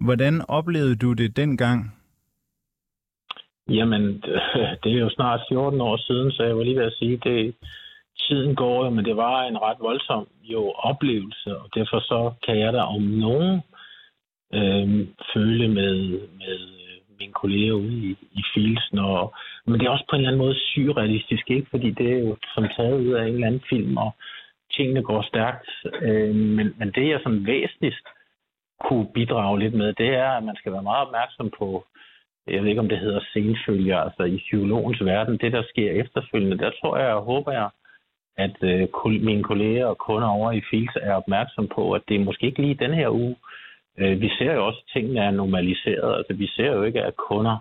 Hvordan oplevede du det dengang? Jamen, *laughs* det er jo snart 14 år siden, så jeg var lige ved at sige, det tiden går jo, men det var en ret voldsom jo oplevelse, og derfor så kan jeg da om nogen øh, føle med, med øh, mine kolleger ude i, i Fielsen. Og, men det er også på en eller anden måde surrealistisk, ikke? fordi det er jo som taget ud af en eller anden film, og tingene går stærkt. Øh, men, men det, jeg som væsentligst kunne bidrage lidt med, det er, at man skal være meget opmærksom på jeg ved ikke, om det hedder senfølger, altså i psykologens verden, det der sker efterfølgende, der tror jeg og håber jeg, at øh, mine kolleger og kunder over i Fils er opmærksom på, at det er måske ikke lige den her uge. Øh, vi ser jo også, at tingene er normaliseret. Altså, vi ser jo ikke, at kunder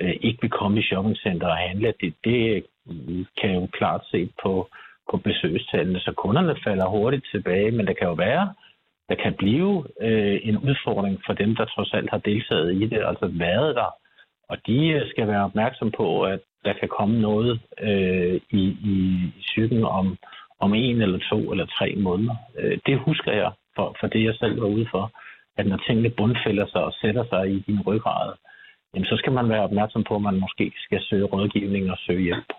øh, ikke vil komme i shoppingcenter og handle. Det, det kan jo klart se på, på besøgstallene, så kunderne falder hurtigt tilbage, men det kan jo være, der kan blive øh, en udfordring for dem, der trods alt har deltaget i det, altså været der. Og de øh, skal være opmærksom på, at der kan komme noget øh, i, i psyken om, om en eller to eller tre måneder. Øh, det husker jeg for, for det, jeg selv var ude for, at når tingene bundfælder sig og sætter sig i din ryggrad, jamen, så skal man være opmærksom på, at man måske skal søge rådgivning og søge hjælp.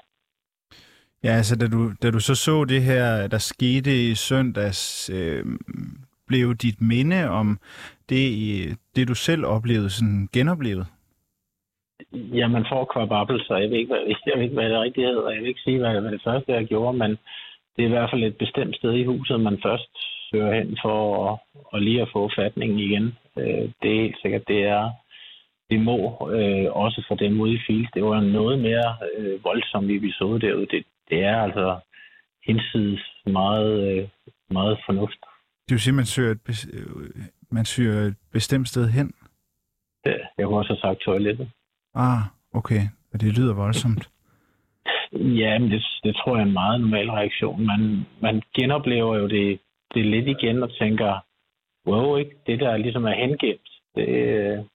Ja, altså da du, da du så så det her, der skete i søndags, øh, blev dit minde om det, det du selv oplevede, sådan genoplevet? Ja, man får kvababelser. Jeg ved ikke, hvad, *laughs* jeg ved ikke, hvad det rigtigt hedder. Jeg vil ikke sige, hvad, hvad det første, jeg gjorde, men det er i hvert fald et bestemt sted i huset, man først søger hen for at, at lige at få fatningen igen. Øh, det er helt sikkert, det er det må øh, også for dem ude i Field. Det var noget mere øh, voldsomt episode derude. Det, det er altså hinsides meget, øh, meget fornuft. Det vil sige, at man søger et, øh, man søger et bestemt sted hen? Ja, jeg kunne også have sagt toilettet. Ah, okay. Og det lyder voldsomt. Ja, men det, det tror jeg er en meget normal reaktion. Man, man genoplever jo det, det lidt igen og tænker, wow, ikke? det der ligesom er hengemt, det,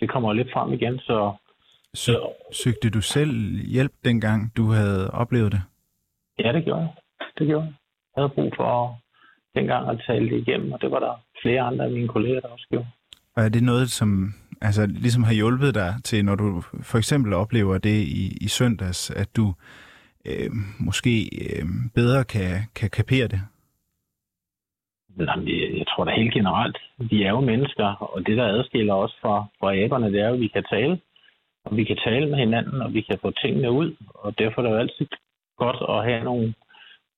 det kommer lidt frem igen. Så, så... Søgte du selv hjælp dengang, du havde oplevet det? Ja, det gjorde jeg. Det gjorde jeg. Jeg havde brug for dengang at tale det igennem, og det var der flere andre af mine kolleger, der også gjorde. Og er det noget, som altså, ligesom har hjulpet dig til, når du for eksempel oplever det i, i søndags, at du øh, måske øh, bedre kan, kan kapere det? Jeg tror da helt generelt, vi er jo mennesker, og det, der adskiller os fra, fra aberne, det er jo, at vi kan tale. Og vi kan tale med hinanden, og vi kan få tingene ud. Og derfor er det jo altid godt at have nogle,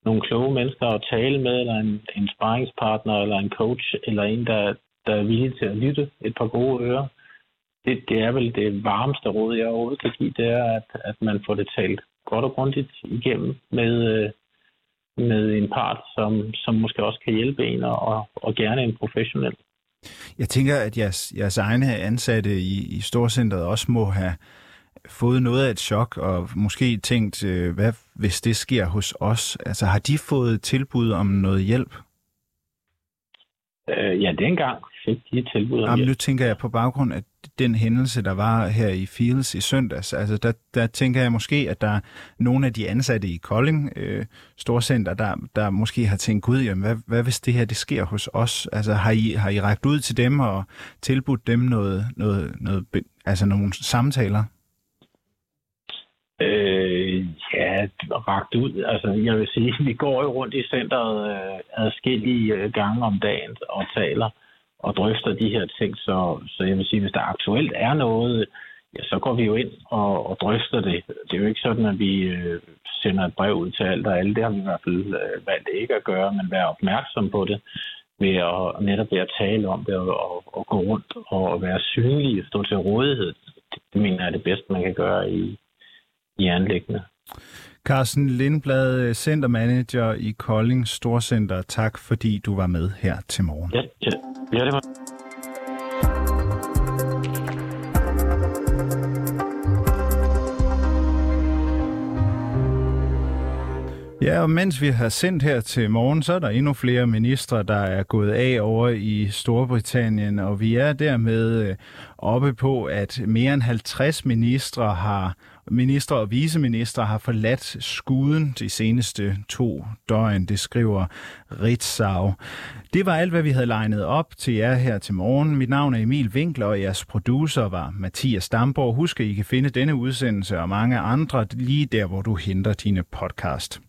nogle kloge mennesker at tale med, eller en, en sparringspartner, eller en coach, eller en, der, der er villig til at lytte, et par gode ører. Det, det er vel det varmeste råd, jeg overhovedet kan give, det er, at, at man får det talt godt og grundigt igennem med, øh, med en part, som, som måske også kan hjælpe en, og, og gerne en professionel. Jeg tænker, at jeres, jeres egne ansatte i, i Storcenteret også må have fået noget af et chok, og måske tænkt, øh, hvad hvis det sker hos os? Altså, har de fået tilbud om noget hjælp? Øh, ja, dengang fik de tilbud om Jamen, nu tænker jeg på baggrund af den hændelse, der var her i Fields i søndags. Altså, der, der tænker jeg måske, at der er nogle af de ansatte i Kolding øh, Storcenter, der, der måske har tænkt, gud, jamen, hvad, hvad hvis det her det sker hos os? Altså, har I, har I rækket ud til dem og tilbudt dem noget, noget, noget altså nogle samtaler? Øh, ja, ragt ud. Altså, jeg vil sige, *laughs* vi går jo rundt i centret øh, adskillige øh, gange om dagen og taler og drøfter de her ting. Så, så jeg vil sige, hvis der aktuelt er noget, ja, så går vi jo ind og, og drøfter det. Det er jo ikke sådan, at vi øh, sender et brev ud til alt og alle. Det har vi i hvert fald øh, valgt ikke at gøre, men være opmærksom på det ved at netop ved at tale om det og, og, og gå rundt og være synlig og stå til rådighed. Det, det mener jeg er det bedste, man kan gøre i, i anlæggende. Carsten Lindblad, centermanager i Kolding Storcenter. Tak fordi du var med her til morgen. Ja, ja ja det var. Ja, og mens vi har sendt her til morgen, så er der endnu flere ministre, der er gået af over i Storbritannien, og vi er dermed øh, oppe på, at mere end 50 ministre har Minister og viceminister har forladt skuden de seneste to døgn, det skriver Ritzau. Det var alt, hvad vi havde legnet op til jer her til morgen. Mit navn er Emil Winkler, og jeres producer var Mathias Damborg. Husk, at I kan finde denne udsendelse og mange andre lige der, hvor du henter dine podcast.